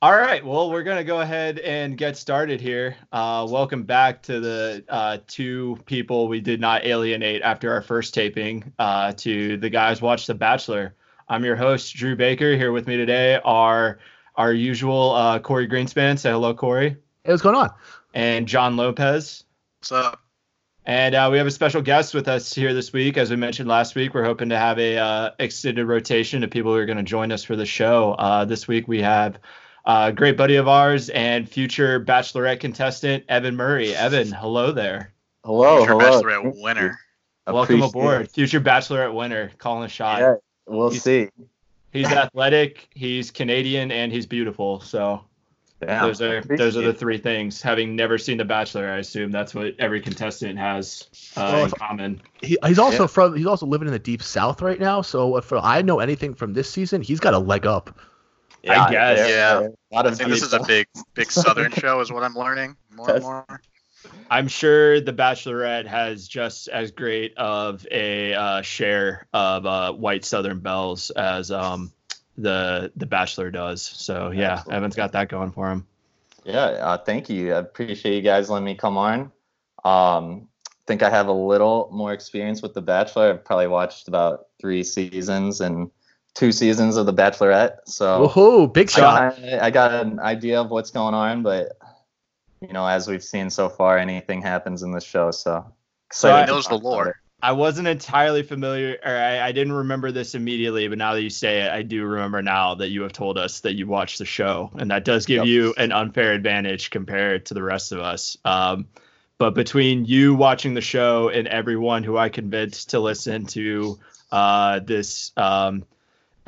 All right. Well, we're going to go ahead and get started here. Uh, welcome back to the uh, two people we did not alienate after our first taping uh, to the guys watch The Bachelor. I'm your host, Drew Baker. Here with me today are our usual uh, Cory Greenspan. Say hello, Cory. Hey, what's going on? And John Lopez. What's up? And uh, we have a special guest with us here this week. As we mentioned last week, we're hoping to have a uh, extended rotation of people who are going to join us for the show. Uh, this week we have a great buddy of ours and future Bachelorette contestant Evan Murray. Evan, hello there. Hello, Future hello. Bachelorette winner. Welcome aboard, it. future Bachelorette winner, calling a shot. Yeah, we'll He's- see. He's athletic, he's Canadian, and he's beautiful. So Yeah, those are those are the three things. Having never seen The Bachelor, I assume that's what every contestant has uh, Well, in common. He, he's also Yeah. from he's also living in the deep south right now. So if I know anything from this season, he's got a leg up. It. I guess. there- Yeah. there- A lot I think this is a big, big Southern show, is what I'm learning more and more. I'm sure The Bachelorette has just as great of a uh, share of uh, white Southern belles as um, the the Bachelor does. So yeah, Absolutely. Evan's got that going for him. Yeah, uh, thank you. I appreciate you guys letting me come on. Um, think I have a little more experience with The Bachelor. I've probably watched about three seasons and two seasons of The Bachelorette. So Woohoo! Big shot. got, I got an idea of what's going on, but you know, as we've seen so far, anything happens in this show. So So I- excited to knows the lore. I wasn't entirely familiar, or I, I didn't remember this immediately, but now that you say it, I do remember now that you have told us that you watched the show, and that does give Yep. you an unfair advantage compared to the rest of us. Um, but between you watching the show and everyone who I convinced to listen to uh, this um,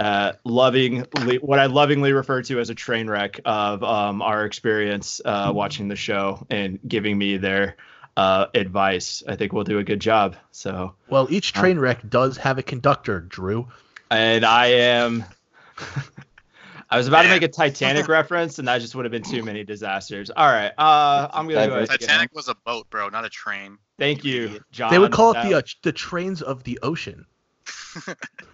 uh, loving, what I lovingly refer to as a train wreck of um, our experience uh, watching the show and giving me their uh, advice. I think we'll do a good job. So, Well, each train wreck does have a conductor, Drew. and I am. I was about to make a Titanic reference, and that just would have been too many disasters. All right, uh, I'm gonna go. ahead and Titanic was a boat, bro, not a train. Thank you, John. They would call it the uh, the trains of the ocean.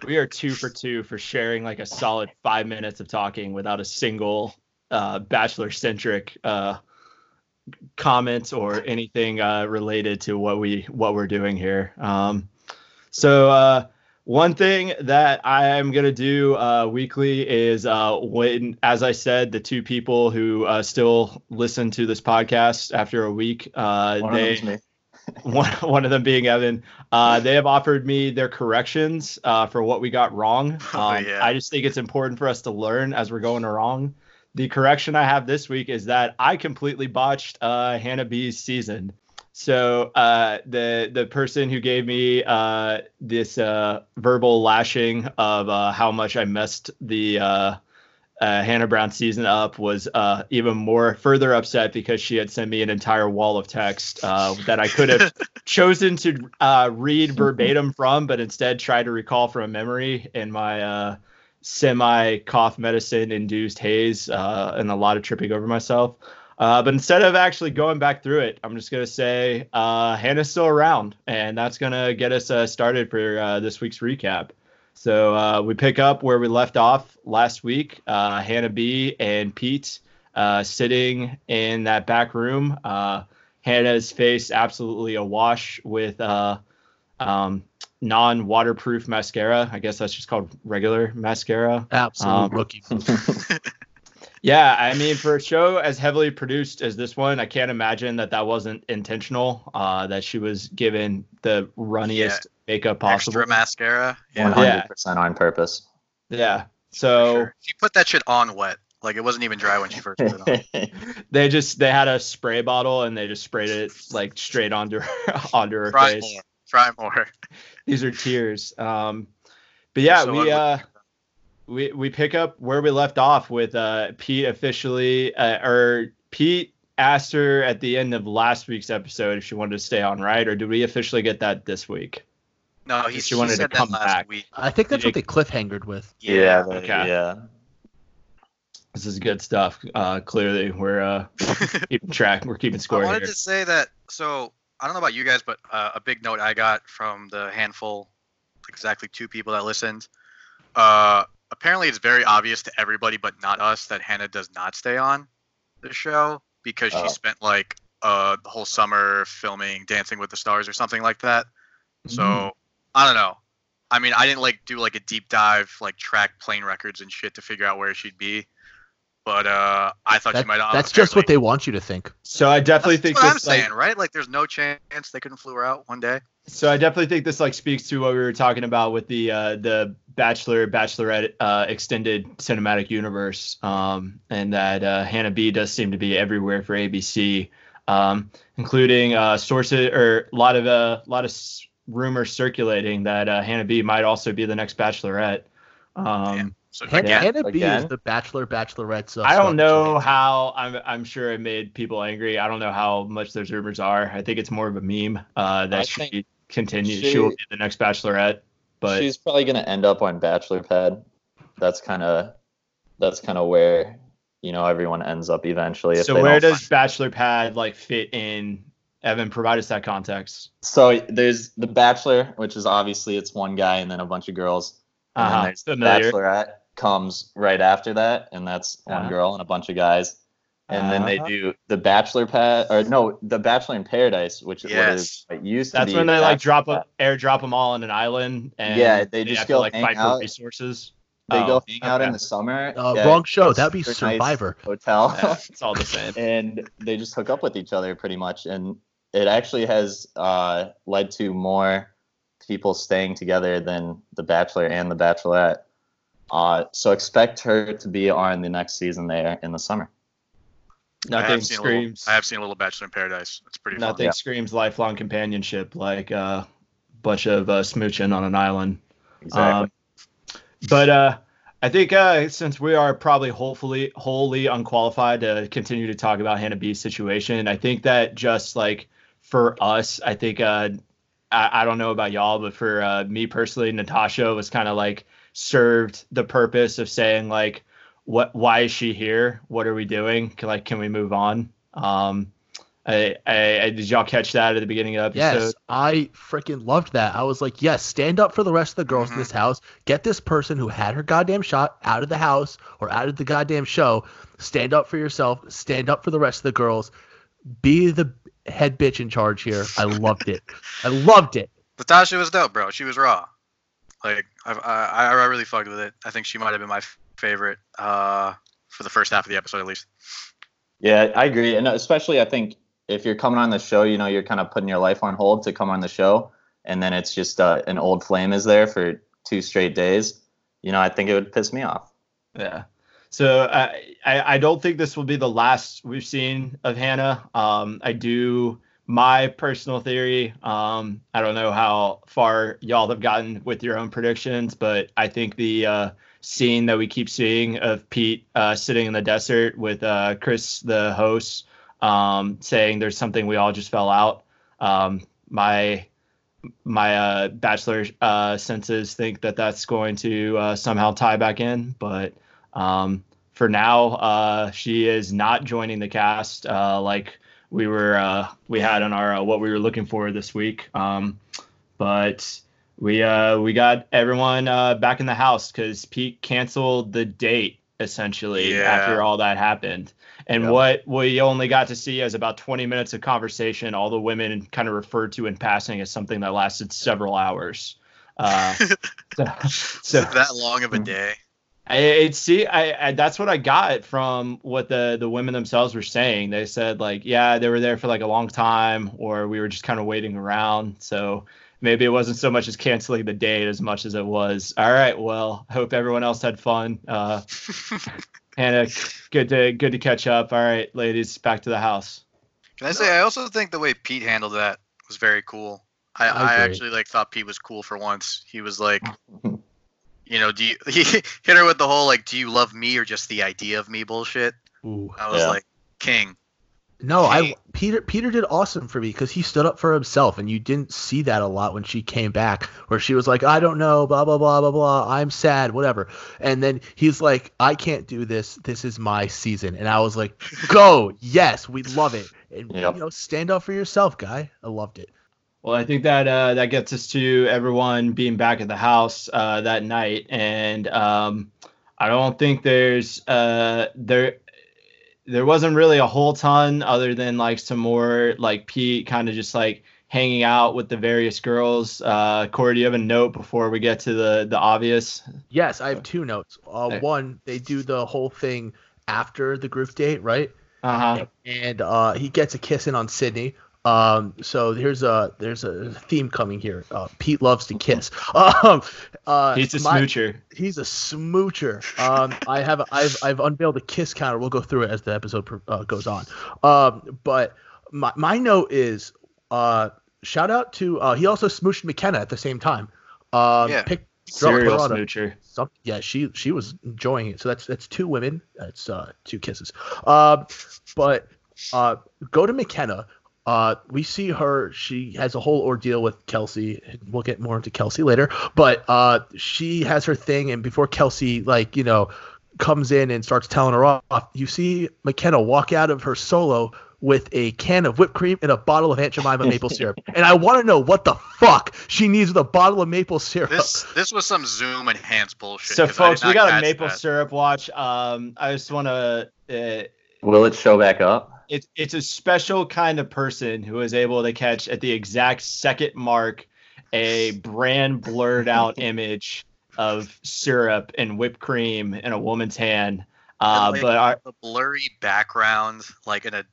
We are two for two for sharing like a solid five minutes of talking without a single uh, bachelor centric uh, comment or anything uh, related to what we what we're doing here. Um, so uh, one thing that I am gonna do uh, weekly is uh, when, as I said, the two people who uh, still listen to this podcast after a week, uh, One they of them's me. one, one of them being Evan. Uh, they have offered me their corrections uh, for what we got wrong. Oh, Um, yeah. I just think it's important for us to learn as we're going wrong. The correction I have this week is that I completely botched uh, Hannah B's season. So uh, the the person who gave me uh, this uh, verbal lashing of uh, how much I messed the uh, Hannah Brown season up was uh, even more further upset because she had sent me an entire wall of text uh, that I could have chosen to uh, read verbatim from, but instead tried to recall from memory in my uh, semi cough medicine induced haze uh, and a lot of tripping over myself. Uh, but instead of actually going back through it, I'm just going to say uh, Hannah's still around, and that's going to get us uh, started for uh, this week's recap. So uh, we pick up where we left off last week. Uh, Hannah B and Pete uh, sitting in that back room. Uh, Hannah's face absolutely awash with uh, um, non-waterproof mascara. I guess that's just called regular mascara. Absolute Um, rookie. Yeah, I mean, for a show as heavily produced as this one, I can't imagine that that wasn't intentional. Uh, that she was given the runniest makeup possible. Extra mascara. One Yeah. One hundred percent on purpose. Yeah. So sure. She put that shit on wet. Like it wasn't even dry when she first put it on. they just they had a spray bottle and they just sprayed it like straight onto her onto her Try face. more. Try more. These are tears. Um, but yeah, So we unlucky. uh we we pick up where we left off with uh Pete officially uh, or Pete asked her at the end of last week's episode if she wanted to stay on, right? Or did we officially get that this week? No, he, She he wanted to said come back. week. I think that's Did what they cliffhangered with. yeah, Yeah. okay. yeah. This is good stuff. Uh, clearly, we're uh, keeping track. We're keeping score. I wanted here. to say that. So I don't know about you guys, but uh, a big note I got from the handful, exactly two people that listened. Uh, apparently it's very obvious to everybody but not us that Hannah does not stay on the show because she Oh. spent like uh the whole summer filming Dancing with the Stars or something like that. So Mhm. I don't know. I mean, I didn't like do like a deep dive, like track plane records and shit to figure out where she'd be. But uh, I thought That- she might. that's just what they want you to think. So I definitely That's think what I'm like, saying, right? Like, there's no chance they couldn't flew her out one day. So I definitely think this like speaks to what we were talking about with the uh, the Bachelor Bachelorette uh, extended cinematic universe, um, and that uh, Hannah B does seem to be everywhere for ABC, um, including uh, sources or a lot of a lot of s- rumors circulating that uh, Hannah B might also be the next Bachelorette. Um, Damn. So Hannah, again, Hannah B is the Bachelor, Bachelorette's. Uh, I don't star- know how. I'm I'm sure it made people angry. I don't know how much those rumors are. I think it's more of a meme uh, that I she think continues. she- She will be the next Bachelorette. But she's probably gonna end up on Bachelor Pad. That's kind of that's kind of where you know everyone ends up eventually. if so they where does Bachelor Pad like fit in? Evan, provide us that context. So there's the Bachelor, which is obviously it's one guy and then a bunch of girls. And Uh-huh, then there's the familiar. Bachelorette comes right after that, and that's one Uh-huh. girl and a bunch of guys. And then they Uh-huh. do the Bachelor Pad, or no, the Bachelor in Paradise, which is what it, is, Yes. it used to That's when they like drop Bachelor a, air drop them all on an island and Yeah, they just go to like hang fight out. for resources. They Oh, go hang out in the summer. Uh, wrong show. That'd be super nice Survivor. hotel. Yeah, it's all the same. and they just hook up with each other pretty much and it actually has uh, led to more people staying together than the bachelor and the bachelorette uh, so expect her to be on the next season there in the summer I Nothing have, seen a little, screams. I have seen a little Bachelor in Paradise. It's pretty fun. Nothing Yeah. screams lifelong companionship like a uh, bunch of uh, smooching on an island. exactly Um, but uh, I think uh, since we are probably hopefully wholly unqualified to continue to talk about Hannah B's situation, I think that just like for us, I think uh, I, I don't know about y'all, but for uh, me personally, Natasha was kind of like served the purpose of saying like, what? Why is she here? What are we doing? Can, like, can we move on? Um, I, I, I did y'all catch that at the beginning of the episode? Yes, I freaking loved that. I was like, yes, stand up for the rest of the girls in Mhm. this house. Get this person who had her goddamn shot out of the house or out of the goddamn show. Stand up for yourself. Stand up for the rest of the girls. Be the head bitch in charge here. I loved it. I loved it. Natasha was dope, bro. She was raw. Like I, I, I really fucked with it. I think she might have been my f- favorite uh, for the first half of the episode, at least. yeah i agree and especially i think if you're coming on the show you know you're kind of putting your life on hold to come on the show and then it's just uh, an old flame is there for two straight days you know i think it would piss me off Yeah. So uh, I I don't think this will be the last we've seen of Hannah. Um, I do my personal theory. Um, I don't know how far y'all have gotten with your own predictions, but I think the uh, scene that we keep seeing of Pete uh, sitting in the desert with uh, Chris, the host, um, saying there's something we all just fell out. Um, my my uh, bachelor uh, senses think that that's going to uh, somehow tie back in, but um, for now, uh, she is not joining the cast uh, like we were uh, we had on our uh, what we were looking for this week. Um, but we uh, we got everyone uh, back in the house because Pete canceled the date essentially Yeah. after all that happened. And Yeah. what we only got to see is about 20 minutes of conversation. All the women kind of referred to in passing as something that lasted several hours. Uh, so, so that long of a day. I it, see I, I that's what I got from what the the women themselves were saying. They said like yeah they were there for like a long time or we were just kind of waiting around. So maybe it wasn't so much as canceling the date as much as it was all right. Well, i hope everyone else had fun. Uh, Hannah, good to good to catch up. All right, ladies, back to the house. Can I say I also think the way Pete handled that was very cool. I, I I, actually like thought Pete was cool for once. He was like, you know, do you he hit her with the whole like, do you love me or just the idea of me bullshit? Ooh. I was Yeah. like, king. No, I Peter Peter did awesome for me because he stood up for himself, and you didn't see that a lot when she came back, where she was like, "I don't know, blah blah blah blah blah, I'm sad, whatever," and then he's like, "I can't do this. This is my season," and I was like, "Go, yes, we love it, and Yep. you know, stand up for yourself, guy." I loved it. Well, I think that uh, that gets us to everyone being back at the house uh, that night, and um, I don't think there's uh, there there wasn't really a whole ton other than like some more like Pete kind of just like hanging out with the various girls. Uh, Cory, do you have a note before we get to the the obvious? Yes, I have two notes. Uh, one, they do the whole thing after the group date, right? Uh huh. and uh, he gets a kiss in on Sydney. Um, so there's a there's a theme coming here. Uh, Pete loves to kiss. Um, uh, He's a my- smoocher. He's a smoocher. Um, I have I've I've unveiled a kiss counter. We'll go through it as the episode uh, goes on. Um, but my my note is uh, shout out to uh, he also smooched Mykenna at the same time. Um, Yeah. pick, Serial smoocher. some, yeah, she she was enjoying it. So that's that's two women. That's uh, two kisses. Um, but uh, go to Mykenna. Uh, we see her. She has a whole ordeal with Kelsey. We'll get more into Kelsey later. But uh, she has her thing, and before Kelsey, like you know, comes in and starts telling her off, you see Mykenna walk out of her solo with a can of whipped cream and a bottle of Aunt Jemima maple syrup. And I want to know what the fuck she needs with a bottle of maple syrup. This this was some Zoom enhanced bullshit. So folks, we got a maple that. syrup watch. Um, I just want to. Uh, Will it show back up? It's it's a special kind of person who is able to catch at the exact second mark a brand blurred out image of syrup and whipped cream in a woman's hand. Uh, like, but our, the blurry background, like in a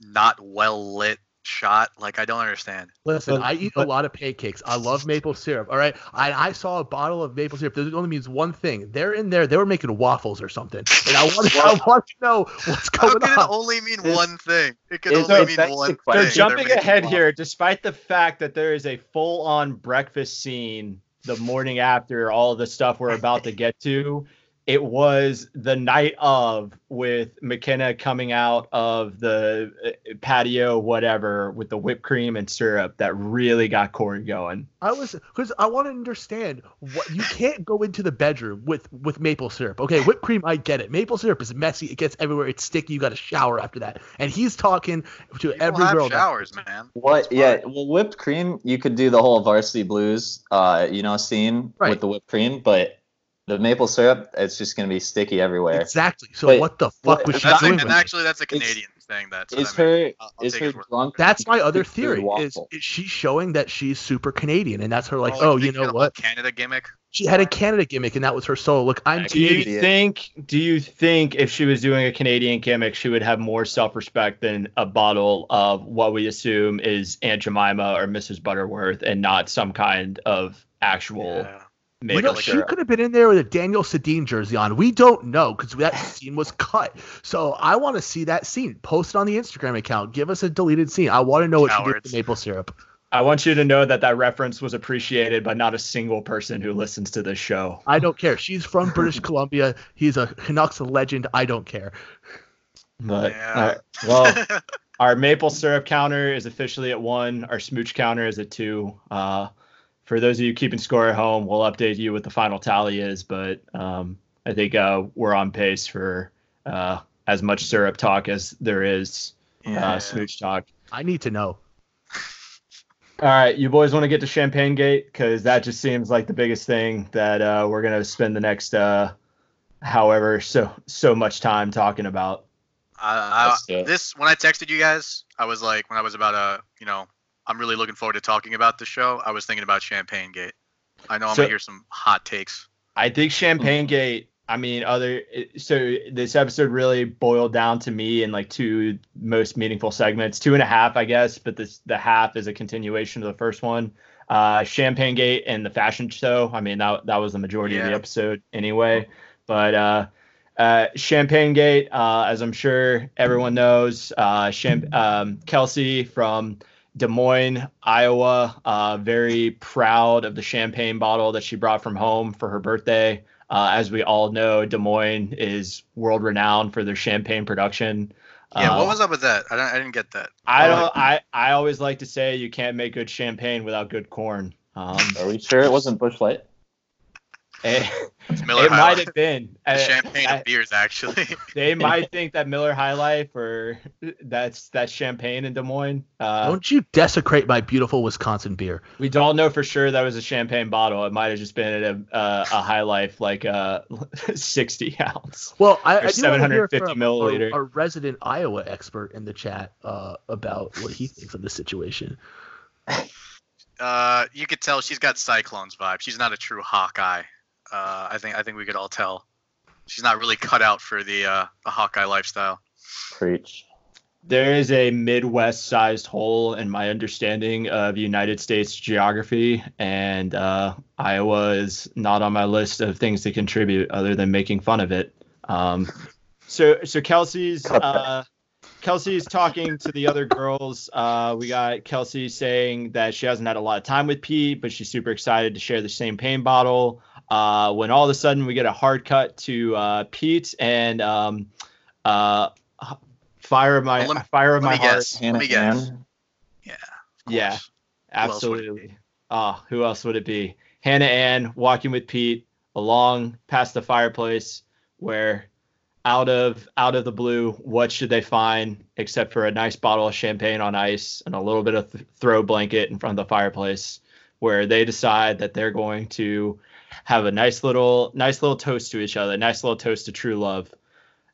not well lit shot. Like I don't understand. Listen, But- I eat but- a lot of pancakes. I love maple syrup. All right, I, I saw a bottle of maple syrup. That only means one thing. They're in there. They were making waffles or something, and I want I want to know what's How going can it on. only mean It's- one thing? It can only mean actually one quite- thing. they're jumping making ahead waffles. here, despite the fact that there is a full on breakfast scene the morning after all the stuff we're about to get to. It was the night of with Mykenna coming out of the uh, patio, whatever, with the whipped cream and syrup that really got Cory going. I was because I want to understand what you can't go into the bedroom with with maple syrup. Okay, whipped cream, I get it. Maple syrup is messy. It gets everywhere. It's sticky. You got to shower after that. And he's talking to People every have girl. that- showers, man. What? Yeah. Well, whipped cream, you could do the whole Varsity Blues, uh, you know, scene Right. with the whipped cream, but the maple syrup, it's just gonna be sticky everywhere. Exactly. So Wait, what the fuck was she That's a, doing? and with actually, that's a Canadian thing. That's Is what I mean. her I'll- I'll is her drunk? That's my other theory. Is, is she showing that she's super Canadian, and that's her like, Oh, oh, you you know what? Canada gimmick. She had a Canada gimmick, and that was her solo. Look, I'm Do you think? Do you think if she was doing a Canadian gimmick, she would have more self-respect than a bottle of what we assume is Aunt Jemima or Mrs. Butterworth, and not some kind of actual Yeah. We maple don't, she syrup? could have been in there with a Daniel Sedin jersey on. We don't know because that scene was cut. So I want to see that scene. Post it on the Instagram account. Give us a deleted scene. I want to know what she did with the maple syrup. I want you to know that that reference was appreciated by not a single person who listens to this show. I don't care. She's from British Columbia. He's a Canucks legend. I don't care. But Yeah. all right. well, our maple syrup counter is officially at one. Our smooch counter is at two. Uh, for those of you keeping score at home, we'll update you what the final tally is. But um, I think uh, we're on pace for uh, as much syrup talk as there is Yeah. uh, smooch talk. I need to know. All right, you boys want to get to Champagne Gate because that just seems like the biggest thing that uh, we're gonna spend the next uh, however so so much time talking about. I, I, it. this when I texted you guys, I was like, when I was about uh, you know, I'm really looking forward to talking about the show. I was thinking about Champagne Gate. I know I'm So- gonna hear some hot takes. I think Champagne Gate. I mean, other so this episode really boiled down to me in like two most meaningful segments, two and a half, I guess, but this the half is a continuation of the first one. Uh, Champagne Gate and the fashion show. I mean, that that was the majority of the episode anyway. But uh, uh, Champagne Gate, uh, as I'm sure everyone knows, uh, Champ- um, Kelsey from Des Moines, Iowa, uh, very proud of the champagne bottle that she brought from home for her birthday. Uh, as we all know, Des Moines is world renowned for their champagne production. Yeah, Uh, what was up with that? I, I didn't get that. I don't. I I always like to say you can't make good champagne without good corn. Um, Are we sure it wasn't Busch Light? Eh, It's Miller it High might Life. have been. The Uh, champagne I- of beers, actually. they might think that Miller High Life or that's that's champagne in Des Moines. Uh, Don't you desecrate my beautiful Wisconsin beer. we don't know for sure that was a champagne bottle. It might have just been a, a, a High Life like a 60 ounce. Well, I, I do want to hear 750 from milliliter. A, a resident Iowa expert in the chat uh, about what he thinks of the situation. Uh, you could tell she's got Cyclones vibe. She's not a true Hawkeye. Uh, I think I think we could all tell. She's not really cut out for the uh, the Hawkeye lifestyle. Preach. There is a Midwest sized hole in my understanding of United States geography, and uh, Iowa is not on my list of things to contribute other than making fun of it. Um, so, so Kelsey's uh, Kelsey's talking to the other girls. Uh, we got Kelsey saying that she hasn't had a lot of time with Pete, but she's super excited to share the same pain bottle. Uh, when all of a sudden we get a hard cut to uh, Pete and um, uh, fire of my Well, let- fire of let my me heart. guess. Hand Let me guess. hand. Of Yeah, course. Who else would it absolutely. Ah, who else would it be? Hannah Ann walking with Pete along past the fireplace where out of out of the blue, what should they find except for a nice bottle of champagne on ice and a little bit of th- throw blanket in front of the fireplace where they decide that they're going to have a nice little nice little toast to each other, nice little toast to true love.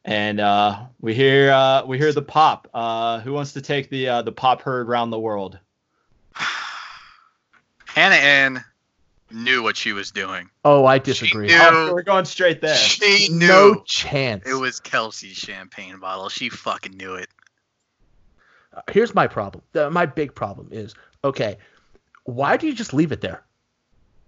And uh, we hear uh, we hear the pop. Uh, who wants to take the uh, the pop heard around the world? Hannah Ann knew what she was doing. Oh, I disagree. Knew- Oh, we're going straight there. She knew No chance. it was Kelsey's champagne bottle. She fucking knew it. Here's my problem. The- my big problem is okay. Why do you just leave it there?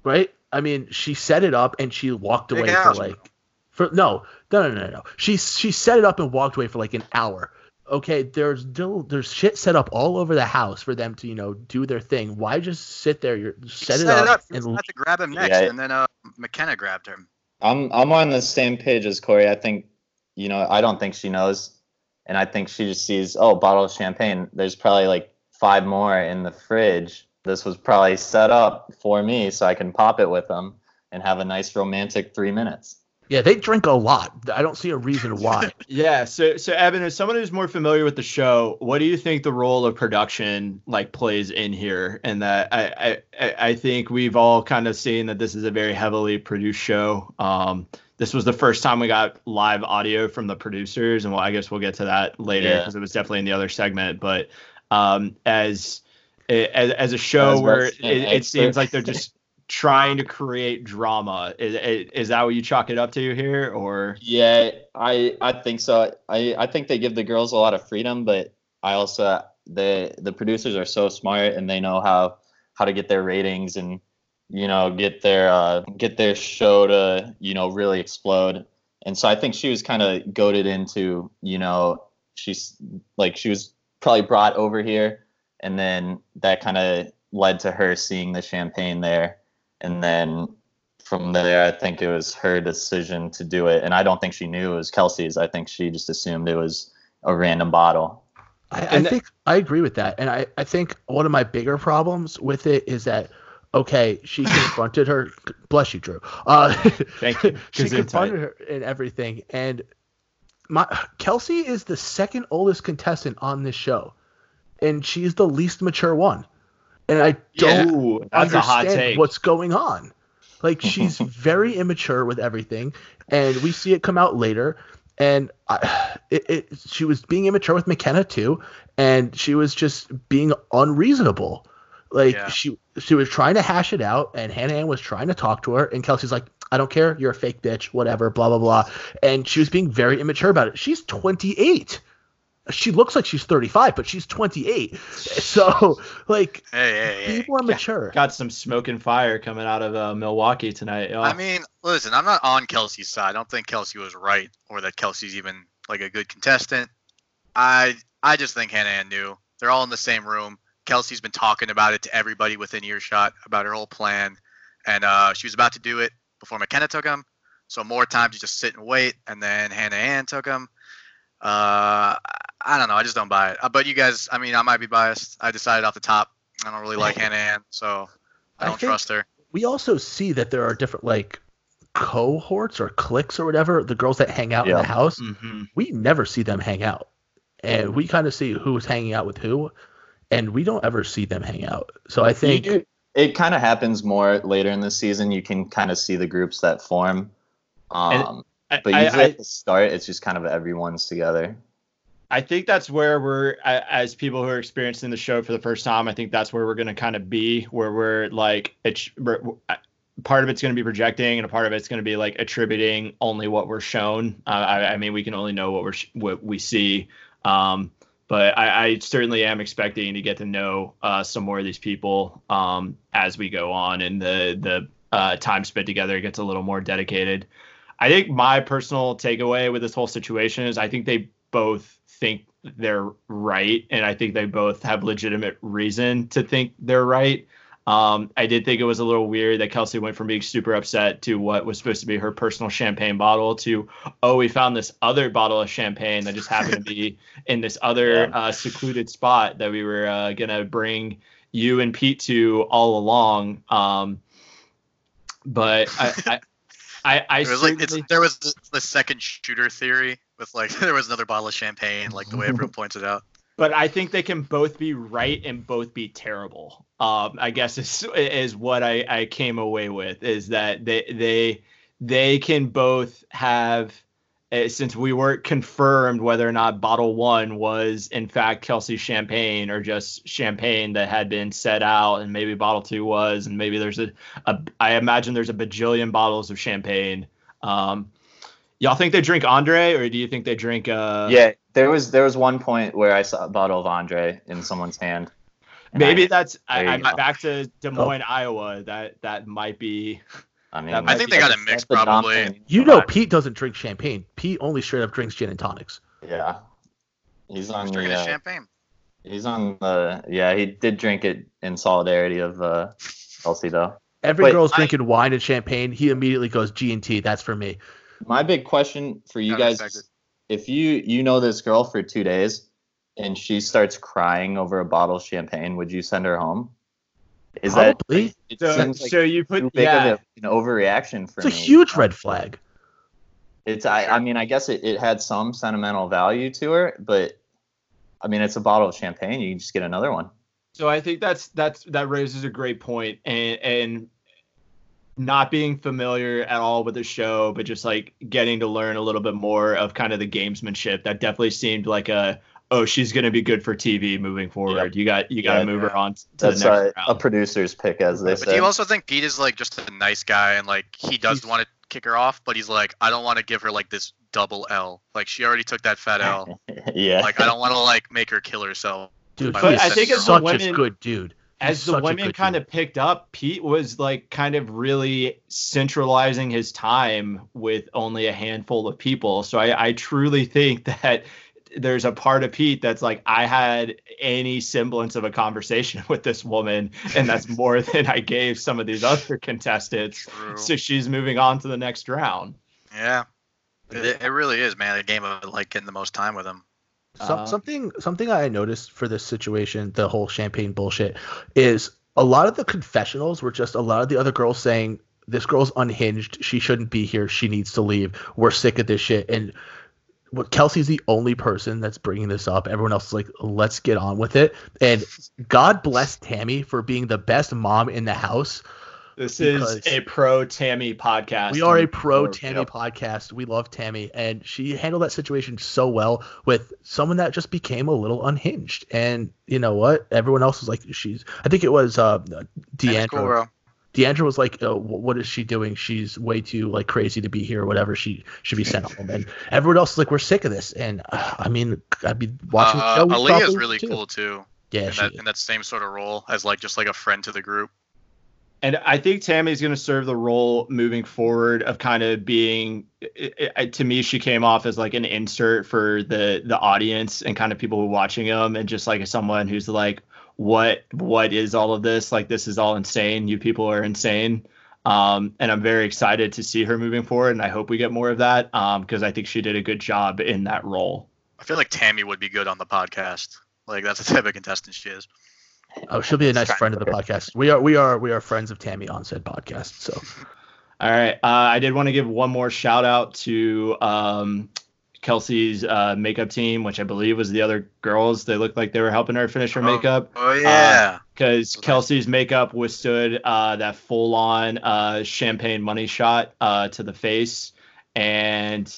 Right? I mean, she set it up and she walked away for like for no, no, no, no, no. She she set it up and walked away for like an hour. Okay, there's still there's shit set up all over the house for them to you know do their thing. Why just sit there? You're set, She it set up, She was and about to grab him next, Yeah. and then uh, Mykenna grabbed him. I'm I'm on the same page as Cory. I think, you know, I don't think she knows, and I think she just sees, oh, bottle of champagne. There's probably like five more in the fridge. This was probably set up for me so I can pop it with them and have a nice romantic three minutes. yeah, they drink a lot. I don't see a reason why. Yeah. So, so Evan, as someone who's more familiar with the show, what do you think the role of production like plays in here? And that I, I, I- I think we've all kind of seen that this is a very heavily produced show. Um, this was the first time we got live audio from the producers, and well, I guess we'll get to that later Yeah. because it was definitely in the other segment. But um, as as, as a show As where it, it seems like they're just trying to create drama, is, is that what you chalk it up to here, or? Yeah, I I think so. I I think they give the girls a lot of freedom, but I also the the producers are so smart and they know how how to get their ratings and you know get their uh, get their show to you know really explode. And so I think she was kind of goaded into you know she's like she was probably brought over here, and then that kind of led to her seeing the champagne there, and then from there, I think it was her decision to do it, and I don't think she knew it was Kelsey's. I think she just assumed it was a random bottle. I, I think I agree with that, and I, I think one of my bigger problems with it is that okay, she confronted her. Bless you, Drew. Uh, Thank you. she Gesundheit. confronted her and everything, and my Kelsey is the second oldest contestant on this show, and she's the least mature one, and I don't Ooh, that's a hot understand what's going on. Like she's very immature with everything, and we see it come out later. And I, it, it, she was being immature with Mykenna too, and she was just being unreasonable. Like Yeah. she she was trying to hash it out, and Hannah Ann was trying to talk to her, and Kelsey's like, "I don't care, you're a fake bitch, whatever, blah blah blah," and she was being very immature about it. She's 28. She looks like she's 35, but she's 28. So like, Hey, hey, hey. be more mature. Got some smoke and fire coming out of uh, Milwaukee tonight. Oh, I mean, listen, I'm not on Kelsey's side. I don't think Kelsey was right or that Kelsey's even like a good contestant. I I just think Hannah Ann knew. They're all in the same room. Kelsey's been talking about it to everybody within earshot about her whole plan, and uh, she was about to do it before Mykenna took him. So more time to just sit and wait, and then Hannah Ann took him. Uh, I don't know. I just don't buy it. Uh, but you guys, I mean, I might be biased. I decided off the top. I don't really like Hannah Ann, so I I don't think- trust her. we also see that there are different like cohorts or cliques or whatever, the girls that hang out in the house, Mhm. we never see them hang out. And we kind of see who's hanging out with who, and we don't ever see them hang out. So I think You- it kind of happens more later in the season. You can kind of see the groups that form. And Um, I, but usually I- at the start, it's just kind of everyone's together. I think that's where we're as people who are experiencing the show for the first time. I think that's where we're going to kind of be, where we're like, it's we're, part of it's going to be projecting, and a part of it's going to be like attributing only what we're shown. Uh, I, I mean, we can only know what we're sh- what we see. Um, but I, I certainly am expecting to get to know uh, some more of these people um, as we go on, and the the uh, time spent together gets a little more dedicated. I think my personal takeaway with this whole situation is I think they both think they're right, and I think they both have legitimate reason to think they're right. Um, I did think it was a little weird that Kelsey went from being super upset to what was supposed to be her personal champagne bottle to, oh, we found this other bottle of champagne that just happened to be in this other Yeah. uh, secluded spot that we were uh, gonna bring you and Pete to all along. Um, but I, I, I, It was like there was the, second shooter theory with like there was another bottle of champagne, like the way everyone pointed out. but I think they can both be right and both be terrible. Um, I guess is is what I, I came away with is that they they they can both have since we weren't confirmed whether or not bottle one was in fact Kelsey's champagne or just champagne that had been set out and maybe bottle two was and maybe there's a, a I imagine there's a bajillion bottles of champagne. Um, y'all think they drink Andre or do you think they drink uh yeah, there was there was one point where I saw a bottle of Andre in someone's hand. Maybe I, that's I, I'm go. back to Des Moines, Iowa. That that might be. I mean, I think they got it that's mixed probably. you know Pete doesn't drink champagne. Pete only straight up drinks gin and tonics. Yeah, he's on He's the. drinking Uh, champagne. he's on the. Yeah, he did drink it in solidarity of uh, Chelsea though. Every Wait, girl's I- drinking wine and champagne. He immediately goes G and T. That's for me. My big question for you Gotta guys: respect is if you you know this girl for two days and she starts crying over a bottle of champagne, would you send her home? Is Probably. that? It So, seems like so you too put big yeah. of a, an overreaction for It's a huge red flag. It's I, I mean I guess it, it had some sentimental value to her, but I mean it's a bottle of champagne. You can just get another one. So I think that's that's that raises a great point, and and not being familiar at all with the show, but just like getting to learn a little bit more of kind of the gamesmanship. That definitely seemed like a oh she's gonna be good for TV moving forward. You got you got to Yeah, move yeah. her on to That's the next a, a producer's pick, as they say. But do you also think Pete is like just a nice guy and like he does want to kick her off, but he's like, I don't want to give her like this double L. Like she already took that fat L. yeah. Like I don't want to like make her kill herself. Dude, But I think as the such a good dude. He's as the women kind dude. of picked up, Pete was like kind of really centralizing his time with only a handful of people. So I, I truly think that there's a part of Pete that's like, I had any semblance of a conversation with this woman, and that's more than I gave some of these other contestants. True. So she's moving on to the next round. Yeah. It, it really is, man. A game of like getting the most time with him. Some, Uh, something something I noticed for this situation, the whole champagne bullshit, is a lot of the confessionals were just a lot of the other girls saying this girl's unhinged. She shouldn't be here. She needs to leave. We're sick of this shit. And what Kelsey's the only person that's bringing this up. Everyone else is like, let's get on with it. And God bless Tammy for being the best mom in the house. This is a pro Tammy podcast. We are a pro Tammy yep. podcast. We love Tammy, and she handled that situation so well with someone that just became a little unhinged. And you know what? Everyone else was like, she's. I think it was uh, And it's Deandra. cool, bro. Deandra was like, oh, "What is she doing? She's way too like crazy to be here, or whatever. She should be sent home." And everyone else is like, "We're sick of this." And uh, I mean, I'd be watching Uh, the show. we'd Alayah's really too. cool too. Yeah, in she that is. in that same sort of role as like just like a friend to the group. And I think Tammy's going to serve the role moving forward of kind of being, i i to me, she came off as like an insert for the the audience and kind of people who are watching them, and just like someone who's like, what what is all of this? Like this is all insane. You people are insane. Um, and I'm very excited to see her moving forward, and I hope we get more of that because I think she did a good job in that role. I feel like Tammy would be good on the podcast. Like that's the type of contestant she is. Oh, she'll be a nice friend of the podcast. We are we are we are friends of Tammy on said podcast. So All right. Uh, I did want to give one more shout out to um, Kelsey's uh, makeup team, which I believe was the other girls. They looked like they were helping her finish her Oh, makeup Oh yeah. because Okay. Kelsey's makeup withstood uh, that full on uh, champagne money shot uh, to the face. And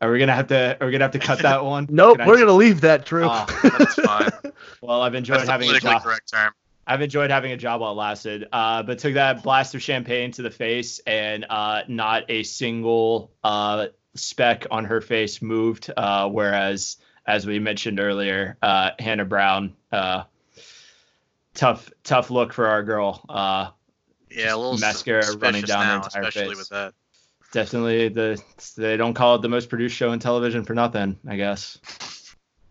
are we gonna have to? Are we gonna have to cut that one? Nope, Can we're gonna leave that, Drew. Ah, That's fine. Well, I've enjoyed That's having a job. correct term. I've enjoyed having a job while it lasted. Uh, but took that blast of champagne to the face, and uh, not a single uh, speck on her face moved. Uh, whereas, as we mentioned earlier, uh, Hannah Brown, uh, tough, tough look for our girl. Uh, Yeah, a little mascara running down her now, entire especially face. with that. definitely the they don't call it the most produced show in television for nothing, I guess.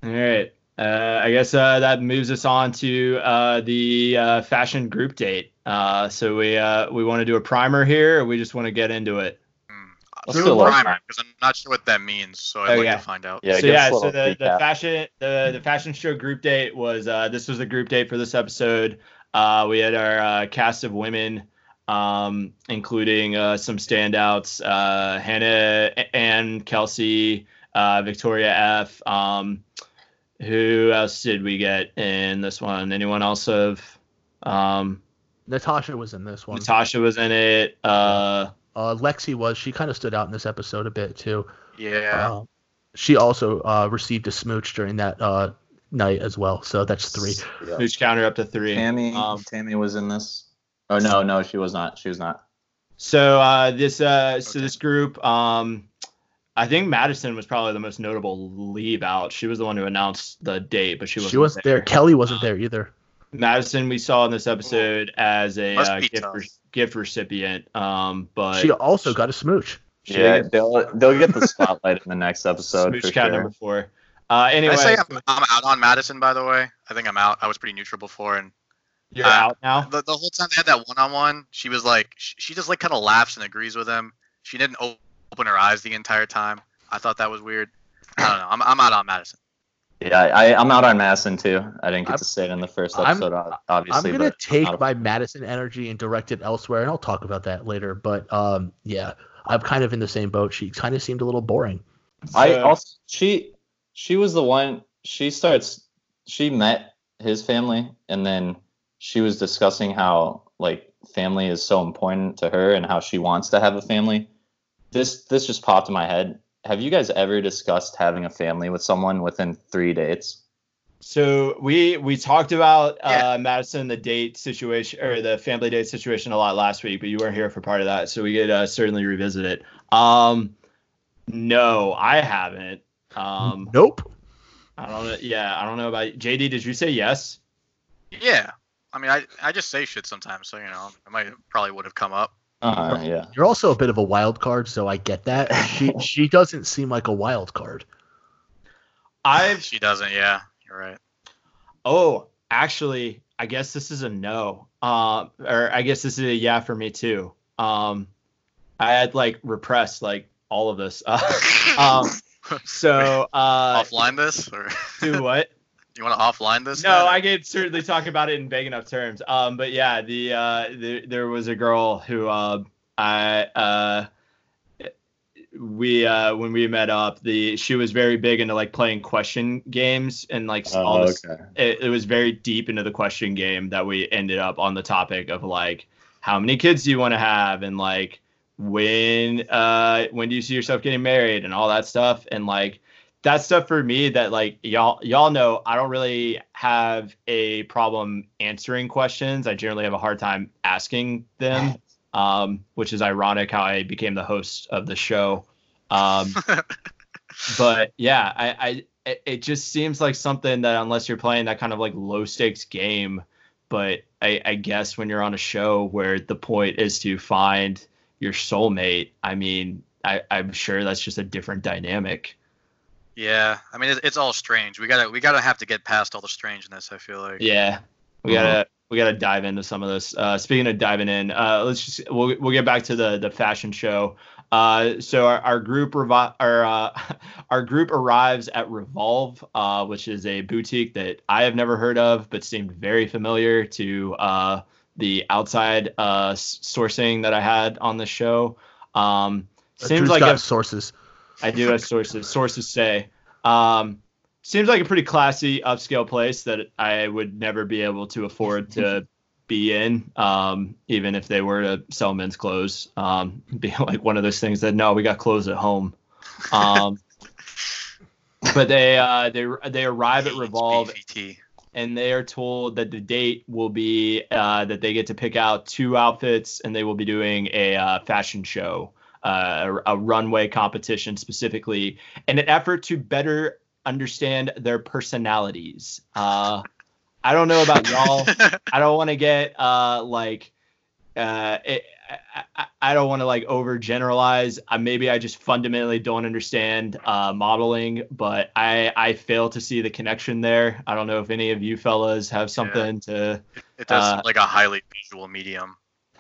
All right. Uh, I guess uh, that moves us on to uh, the uh, fashion group date. Uh, so we uh, we want to do a primer here, or we just want to get into it. Let's Do do a a primer primer. because I'm not sure what that means, so I'd Oh, like yeah. to find out. Yeah, so yeah, so the, the fashion the the fashion show group date was uh, this was the group date for this episode. Uh, we had our uh, cast of women, um, including uh, some standouts: uh, Hannah and Kelsey, uh, Victoria F. Um, who else did we get in this one? Anyone else of? Um, Natasha was in this one. Natasha was in it. Uh, Uh, Lexi was. She kind of stood out in this episode a bit too. Yeah. Uh, she also uh, received a smooch during that uh, night as well. So that's three. Yeah. who's counter up to three? Tammy, Um, Tammy was in this. Oh no, no, she was not. She was not. So uh, this uh, so Okay. this group, um, I think Madison was probably the most notable leave out. She was the one who announced the date, but she wasn't, She wasn't there. Kelley wasn't there either. Madison we saw in this episode as a Must uh, be gift, tough. Re- gift recipient, um, but She also got a smooch. she yeah, did they'll they'll get the spotlight in the next episode smooch for count sure. number four. Uh, Can anyway, I say I'm, I'm out on Madison, by the way. I think I'm out. I was pretty neutral before, and you're uh, out now. the, the whole time they had that one-on-one, she was like, she, she just like kind of laughs and agrees with him. She didn't open her eyes the entire time. I thought that was weird. I don't know. I'm, I'm out on Madison. Yeah, I, I'm out on Madison too. I didn't get I'm- to say it in the 1st I'm- episode, ob- I'm gonna but take out. my Madison energy and direct it elsewhere, and I'll talk about that later. But um, yeah, I'm kind of in the same boat. She kind of seemed a little boring. I also she she was the one. She starts. She met his family, and then she was discussing how like family is so important to her and how she wants to have a family. This this just popped in my head. Have you guys ever discussed having a family with someone within three dates? So we we talked about Yeah. uh, Madison the date situation or the family date situation a lot last week, but you weren't here for part of that, so we could uh, certainly revisit it. Um, no, I haven't. Um, nope. I don't know. Yeah, I don't know about JD. Did you say yes? Yeah. I mean, I, I just say shit sometimes, so you know, it might probably would have come up. Uh, yeah. You're also a bit of a wild card, so I get that. She she doesn't seem like a wild card. I've She doesn't. Yeah, you're right. oh, actually, I guess this is a no. Um, or I guess this is a yeah for me too. Um, I had like repressed like all of this. um, so uh, offline this, or do what? You want to offline this? No, then? I could certainly talk about it in vague enough terms. Um, but yeah, the uh, the, there was a girl who uh, I uh, we uh, when we met up, the she was very big into like playing question games and like all Oh, this. okay. It, it was very deep into the question game that we ended up on the topic of like how many kids do you want to have and like when uh when do you see yourself getting married and all that stuff and like that stuff for me that like y'all y'all know I don't really have a problem answering questions. I generally have a hard time asking them, um, which is ironic how I became the host of the show. Um, but yeah, I, I it- it just seems like something that unless you're playing that kind of like low stakes game, but I, I guess when you're on a show where the point is to find your soulmate, I mean, I, I'm sure that's just a different dynamic. Yeah, I mean, it's, it's all strange. We gotta we gotta have to get past all the strangeness. I feel like. Yeah, we gotta we gotta dive into some of this. Uh, speaking of diving in, uh, let's just we'll we'll get back to the the fashion show. Uh, so our, our group revi- our uh, our group arrives at Revolve, uh, which is a boutique that I have never heard of, but seemed very familiar to uh, the outside uh, sourcing that I had on the show. Um, seems Drew's like got sources. I do have sources. Sources say. Um, seems like a pretty classy upscale place that I would never be able to afford to be in, um, even if they were to sell men's clothes. Um, be like one of those things that no, we got clothes at home. Um, but they uh, they they arrive at Revolve. And they are told that the date will be uh, that they get to pick out two outfits, and they will be doing a uh, fashion show, uh, a, runway competition specifically, in an effort to better understand their personalities. Uh, I don't know about y'all. I don't want to get uh, like uh, it, I, I, don't want to like overgeneralize. Uh, maybe I just fundamentally don't understand uh, modeling, but I I fail to see the connection there. I don't know if any of you fellas have something yeah. to. It does uh, like a highly visual medium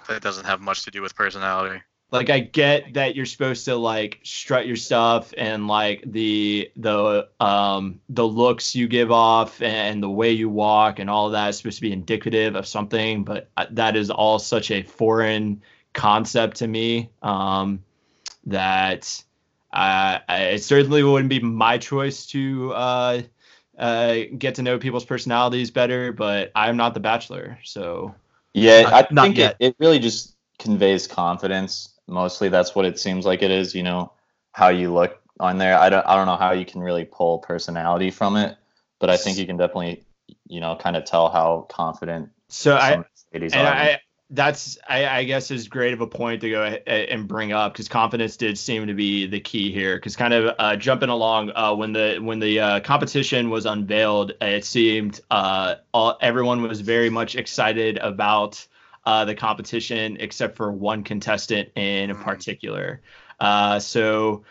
that doesn't have much to do with personality like I get that you're supposed to like strut your stuff and like the the um the looks you give off and the way you walk and all that is supposed to be indicative of something, but uh, that is all such a foreign concept to me um that uh, it certainly wouldn't be my choice to uh, uh, get to know people's personalities better, but I'm not the bachelor, so. Yeah, not, I think it, it really just conveys confidence mostly that's what it seems like it is you know how you look on there. I don't i don't know how you can really pull personality from it but i think you can definitely you know kind of tell how confident so i and I, that's I, I, guess is great of a point to go and bring up because confidence did seem to be the key here because kind of uh, jumping along uh, when the when the uh, competition was unveiled it seemed uh, all, everyone was very much excited about uh, the competition except for one contestant in mm. particular. Uh, so,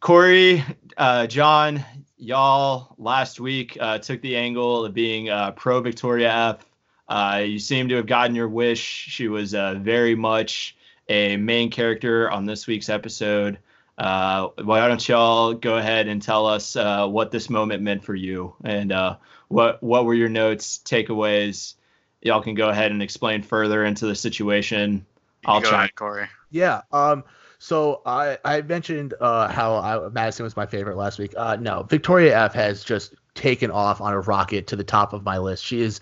Cory, uh, John, y'all last week uh, took the angle of being uh, pro Victoria F. Uh, you seem to have gotten your wish. She was very much a main character on this week's episode. why don't y'all go ahead and tell us what this moment meant for you and what what were your notes, takeaways, y'all can go ahead and explain further into the situation. I'll try. Ahead, Cory. Yeah. Um. So I I mentioned uh, how I, Madison was my favorite last week. Uh, no, Victoria F has just taken off on a rocket to the top of my list. She is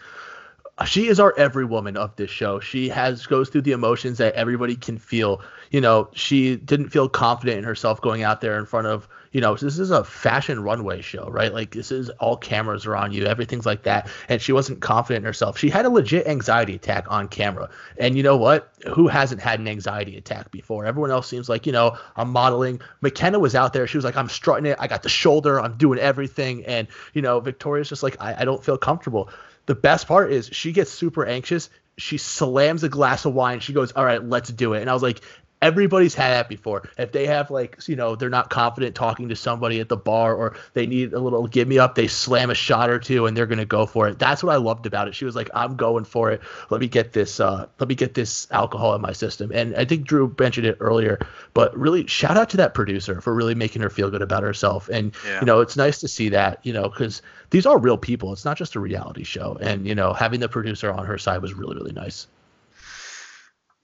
she is our every woman of this show. She has goes through the emotions that everybody can feel. You know, she didn't feel confident in herself going out there in front of, you know, this is a fashion runway show, right? Like this is all cameras are on you, everything's like that. And she wasn't confident in herself. She had a legit anxiety attack on camera. And you know what? Who hasn't had an anxiety attack before? Everyone else seems like, you know, I'm modeling. Mykenna was out there. She was like, I'm strutting it. I got the shoulder. I'm doing everything. And, you know, Victoria's just like, I, I don't feel comfortable. The best part is she gets super anxious. She slams a glass of wine. She goes, "All right, let's do it." And I was like, everybody's had that before. If they have like, you know, they're not confident talking to somebody at the bar or they need a little give me up, they slam a shot or two and they're going to go for it. That's what I loved about it. She was like, I'm going for it. Let me get this, uh, let me get this alcohol in my system. And I think Drew mentioned it earlier, but really shout out to that producer for really making her feel good about herself. And, yeah. you know, it's nice to see that, you know, cause these are real people. It's not just a reality show. And, you know, having the producer on her side was really, really nice.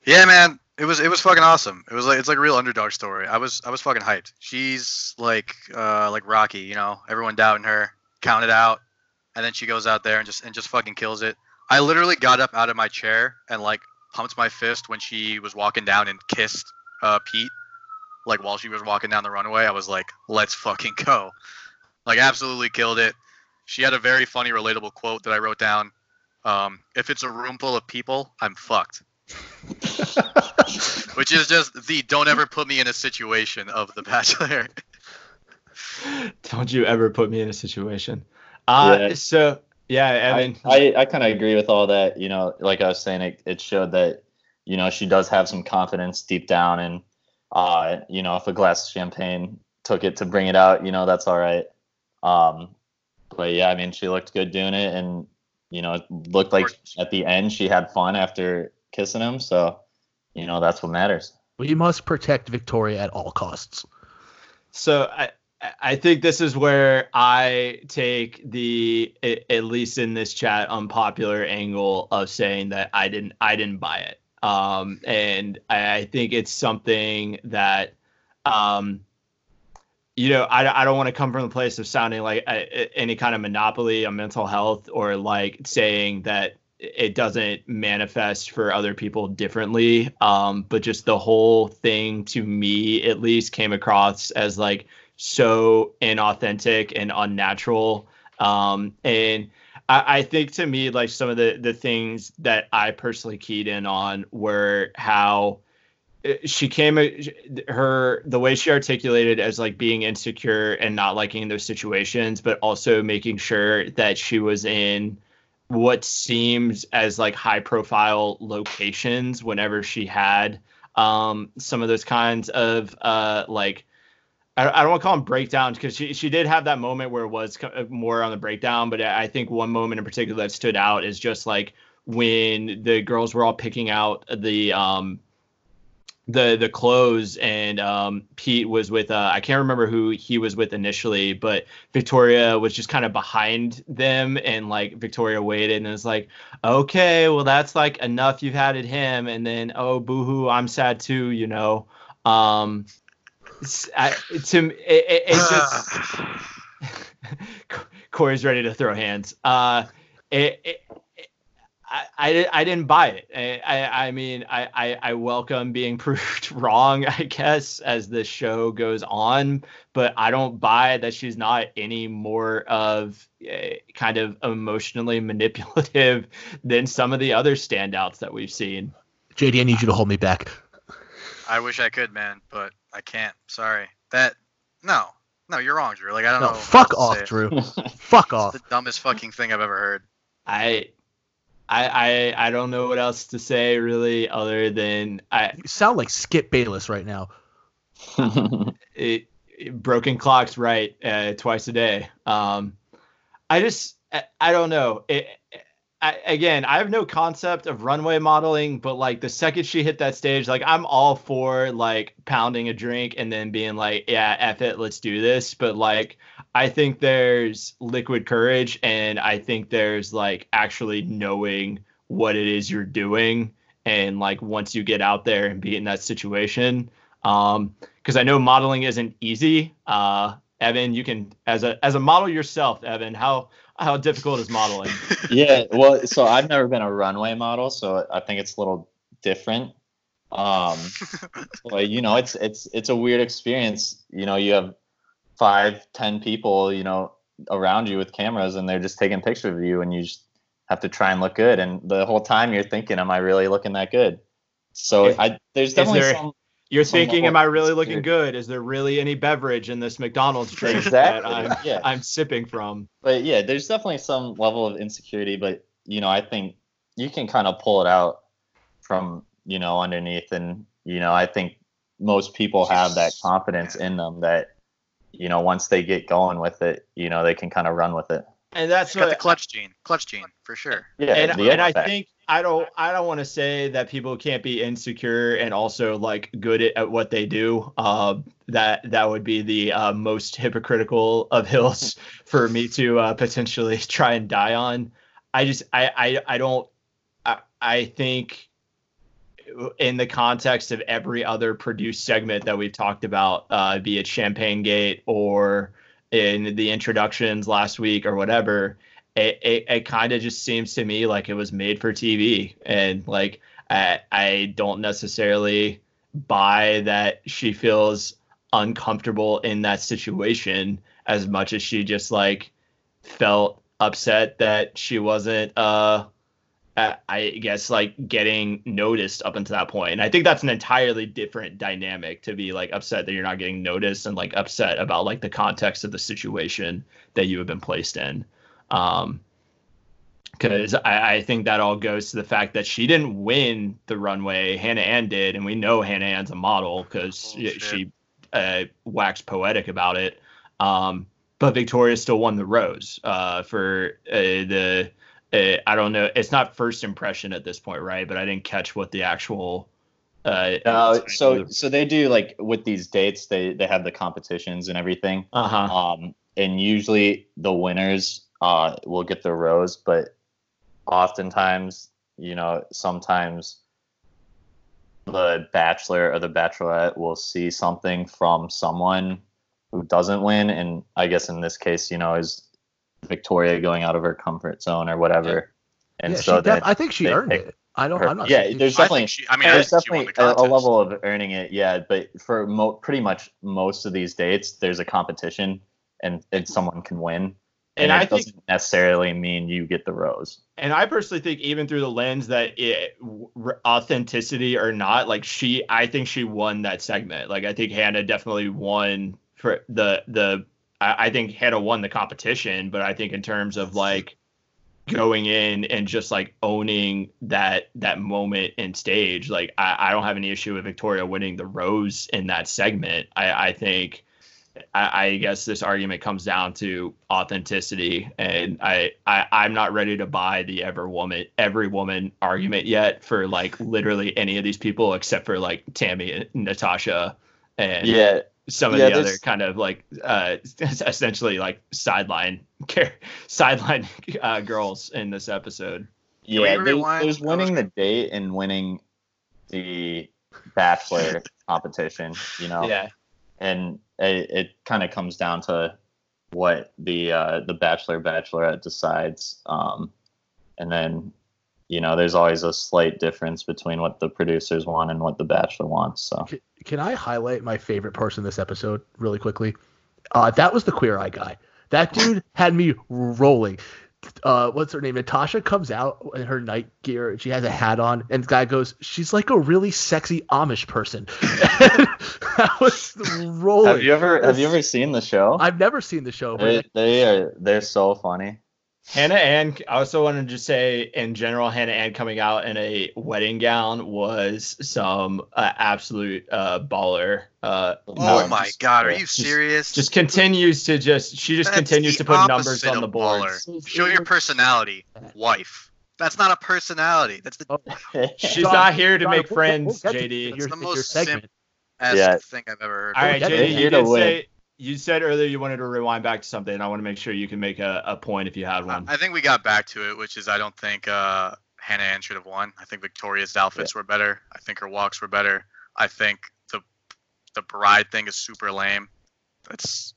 Yeah, man. It was it was fucking awesome. It was like it's like a real underdog story. I was I was fucking hyped. She's like uh like Rocky, you know, everyone doubting her, counted out, and then she goes out there and just and just fucking kills it. I literally got up out of my chair and like pumped my fist when she was walking down and kissed uh Pete like while she was walking down the runway. I was like, "Let's fucking go." Like absolutely killed it. She had a very funny relatable quote that I wrote down. Um, if it's a room full of people, I'm fucked. Which is just the don't ever put me in a situation of The Bachelor. don't you ever put me in a situation. Uh, yeah. So, yeah, I mean, I, I, I kind of agree with all that. You know, like I was saying, it, it showed that, you know, she does have some confidence deep down. And, uh, you know, if a glass of champagne took it to bring it out, you know, that's all right. Um, but yeah, I mean, she looked good doing it. And, you know, it looked like at the end she had fun after kissing him. So, you know, that's what matters. We must protect Victoria at all costs. So I, I think this is where I take the at least in this chat unpopular angle of saying that I didn't I didn't buy it. Um, and I, I think it's something that um, you know, I, I don't want to come from the place of sounding like a, any kind of monopoly on mental health or like saying that it doesn't manifest for other people differently. Um, but just the whole thing to me, at least, came across as like so inauthentic and unnatural. Um, and I, I think to me, like some of the the things that I personally keyed in on were how she came her the way she articulated as like being insecure and not liking those situations but also making sure that she was in what seems as like high profile locations whenever she had um some of those kinds of uh like I, don't want to call them breakdowns because she, she did have that moment where it was more on the breakdown but i think one moment in particular that stood out is just like when the girls were all picking out the um the the clothes and um, Pete was with uh, I can't remember who he was with initially, but Victoria was just kind of behind them and like Victoria waited and was like, okay, well that's like enough. You've had it him, and then oh boohoo, I'm sad too, you know. Um, I, to it, it, it just Cory's ready to throw hands. Uh, it, it I, I, I didn't buy it. I, I, I mean, I, I, I, welcome being proved wrong, I guess, as the show goes on, but I don't buy that she's not any more of a, kind of emotionally manipulative than some of the other standouts that we've seen. JD, I need you to hold me back. I wish I could, man, but I can't. Sorry. That, no, no, you're wrong, Drew. Like, I don't no, know. Fuck off, Drew. fuck off. the dumbest fucking thing I've ever heard. I I, I I don't know what else to say really other than I you sound like Skip Bayless right now. it, it, broken clocks right uh, twice a day. Um, I just I, I don't know. It, I, again, I have no concept of runway modeling, but like the second she hit that stage, like I'm all for like pounding a drink and then being like, yeah, F it, let's do this. But like I think there's liquid courage and I think there's like actually knowing what it is you're doing. And like once you get out there and be in that situation um because I know modeling isn't easy. Uh Evan you can as a as a model yourself Evan how how difficult is modeling? Yeah well so I've never been a runway model so I think it's a little different. Um like you know it's it's it's a weird experience. You know you have five, ten people, you know, around you with cameras, and they're just taking pictures of you, and you just have to try and look good. And the whole time you're thinking, "Am I really looking that good?" So if, I there's definitely there, some. You're some thinking, "Am I really looking good? Is there really any beverage in this McDonald's drink exactly. that I'm yeah. I'm sipping from?" But yeah, there's definitely some level of insecurity, but you know, I think you can kind of pull it out from you know underneath, and you know, I think most people have that confidence in them that you know, once they get going with it, you know, they can kind of run with it. And that's what, got the clutch gene, clutch gene for sure. Yeah, and, and I think I don't I don't want to say that people can't be insecure and also like good at, at what they do. Uh, that that would be the uh, most hypocritical of hills for me to uh, potentially try and die on. I just I I, I don't I, I think in the context of every other produced segment that we've talked about, uh, be it Champagne Gate or in the introductions last week or whatever, it, it, it kind of just seems to me like it was made for TV. And like, I, I don't necessarily buy that she feels uncomfortable in that situation as much as she just like felt upset that she wasn't uh I guess like getting noticed up until that point. And I think that's an entirely different dynamic to be like upset that you're not getting noticed and like upset about like the context of the situation that you have been placed in. Um, because I, I, think that all goes to the fact that she didn't win the runway. Hannah Ann did, and we know Hannah Ann's a model because oh, she uh, waxed poetic about it. Um, but Victoria still won the rose uh, for uh, the uh, I don't know. It's not first impression at this point, right? But I didn't catch what the actual Uh, No, so so they do like with these dates, they they have the competitions and everything. uh huh. Um, and usually the winners uh will get the rose, but oftentimes, you know, sometimes the bachelor or the bachelorette will see something from someone who doesn't win, and I guess in this case, you know, is Victoria going out of her comfort zone or whatever, and yeah, so def- that I think she earned it. I don't. her- I'm not. yeah, saying- there's I definitely think she. I mean, there's think she won definitely the a, a level of earning it, yeah. But for mo- pretty much most of these dates, there's a competition, and, and someone can win, And and, I it think- doesn't necessarily mean you get the rose. And I personally think, even through the lens that it, r- authenticity or not, like she, I think she won that segment. Like I think Hannah definitely won for the the. I, I think Hannah won the competition, but I think in terms of like going in and just like owning that that moment and stage, like I, I don't have any issue with Victoria winning the rose in that segment. I, I think. I, I guess this argument comes down to authenticity, and I, I I'm not ready to buy the ever woman every woman argument yet for like literally any of these people except for like Tammy and Natasha and Yeah, some of yeah, the other kind of like uh essentially like sideline care sideline uh, girls in this episode. Yeah. There's, there's was winning the date and winning the bachelor competition. You know, Yeah. and it, it kind of comes down to what the uh, the bachelor bachelorette decides um, and then you know there's always a slight difference between what the producers want and what the bachelor wants so Can, I highlight my favorite person this episode really quickly? Uh, that was the queer eye guy. That dude had me rolling. Uh, what's her name? Natasha comes out in her night gear. She has a hat on, and the guy goes, "She's like a really sexy Amish person." that was rolling. have you ever have you ever seen the show I've never seen the show, but they, they are they're so funny Hannah Ann, I also wanted to just say in general, Hannah Ann coming out in a wedding gown was some uh, absolute uh, baller. Uh, Oh No, my god, are you just- serious? just continues to just she just That's continues to put numbers on the board. baller. Show your personality, wife. That's not a personality. That's the She's John- not here to John, make we'll- friends, we'll get to JD. your- That's the most segment. best Yeah. thing I've ever heard. All right, We'll JD, you here did say you said earlier you wanted to rewind back to something. I want to make sure you can make a, a point if you had one. I think we got back to it, which is I don't think uh, Hannah Ann should have won. I think Victoria's outfits were better. I think her walks were better. I think the the bride thing is super lame. That's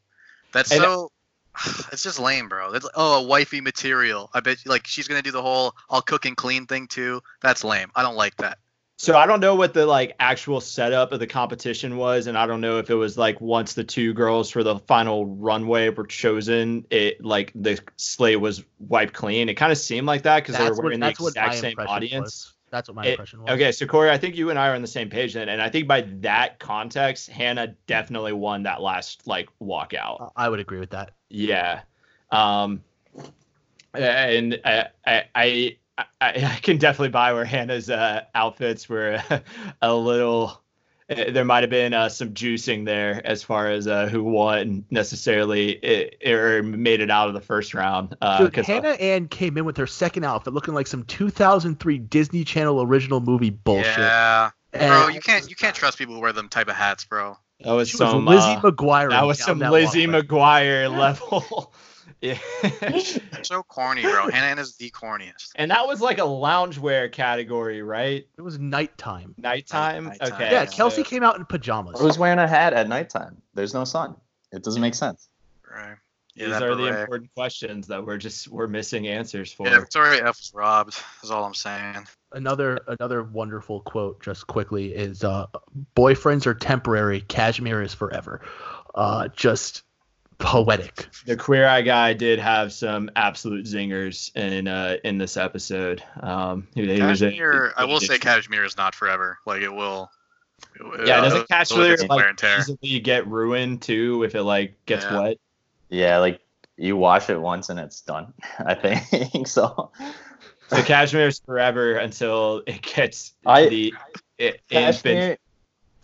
that's And- so. It's just lame, bro. That's oh a wifey material. I bet like she's gonna do the whole I'll cook and clean thing too. That's lame. I don't like that. So I don't know what the like actual setup of the competition was, and I don't know if it was like once the two girls for the final runway were chosen, it like the slate was wiped clean. It kind of seemed like that because they were what, wearing the exact same audience. was. That's what my It- impression was. Okay, so Cory, I think you and I are on the same page then, and I think by that context, Hannah definitely won that last like walkout. I would agree with that. Yeah. Um, and I, I, I, I, I can definitely buy where Hannah's uh, outfits were a little. eh, There might have been uh, some juicing there as far as uh, who won necessarily it, or made it out of the first round. Uh, Dude, 'cause- Hannah Ann came in with her second outfit looking like some 2003 Disney Channel original movie bullshit. Yeah, And bro. You can't you can't trust people who wear them type of hats, bro. that was she was some Lizzie uh, McGuire. that was down some that Lizzie. McGuire level. yeah. So corny, bro. Hannah Ann is the corniest. and that was like a loungewear category, right? It was nighttime. Nighttime. Nighttime. Okay. Yeah, Yeah, Kelsey so- came out in pajamas. who's wearing a hat at nighttime there's no sun it doesn't make sense Right. Yeah, These that are the beret. important questions that we're just we're missing answers for. Yeah, Victoria F was robbed. Is all I'm saying. Another another wonderful quote, just quickly, is uh, "Boyfriends are temporary, cashmere is forever." Uh, just poetic. The Queer Eye guy did have some absolute zingers in uh in this episode. Um, he, he was a- Cashmere, I will say Cashmere is not forever. Like it will. it Yeah, it'll- doesn't it'll Cashmere get like easily get ruined too if it like gets Yeah. wet? yeah like you wash it once and it's done i think so So is forever until it gets I- the it, Cashmere, infant.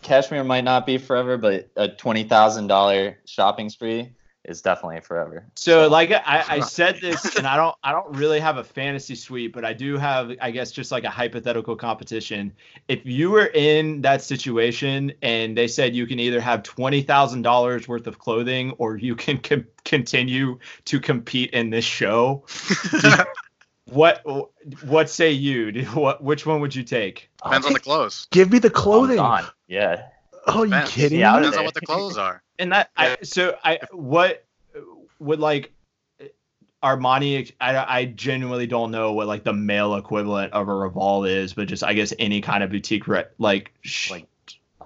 Cashmere might not be forever, but a twenty thousand dollar shopping spree is definitely forever. So like I, I said this, and I don't I don't really have a fantasy suite, but I do have I guess just like a hypothetical competition. If you were in that situation and they said you can either have twenty thousand dollars worth of clothing or you can com- continue to compete in this show, what what say you? What which one would you take? Depends on the clothes. Give me the clothing. gone. Yeah. Oh, you Depends. kidding Yeah, me? Depends on what the clothes are. And that I so I what would like Armani I I genuinely don't know what like the male equivalent of a Revolve is, but just I guess any kind of boutique re- like sh- Like,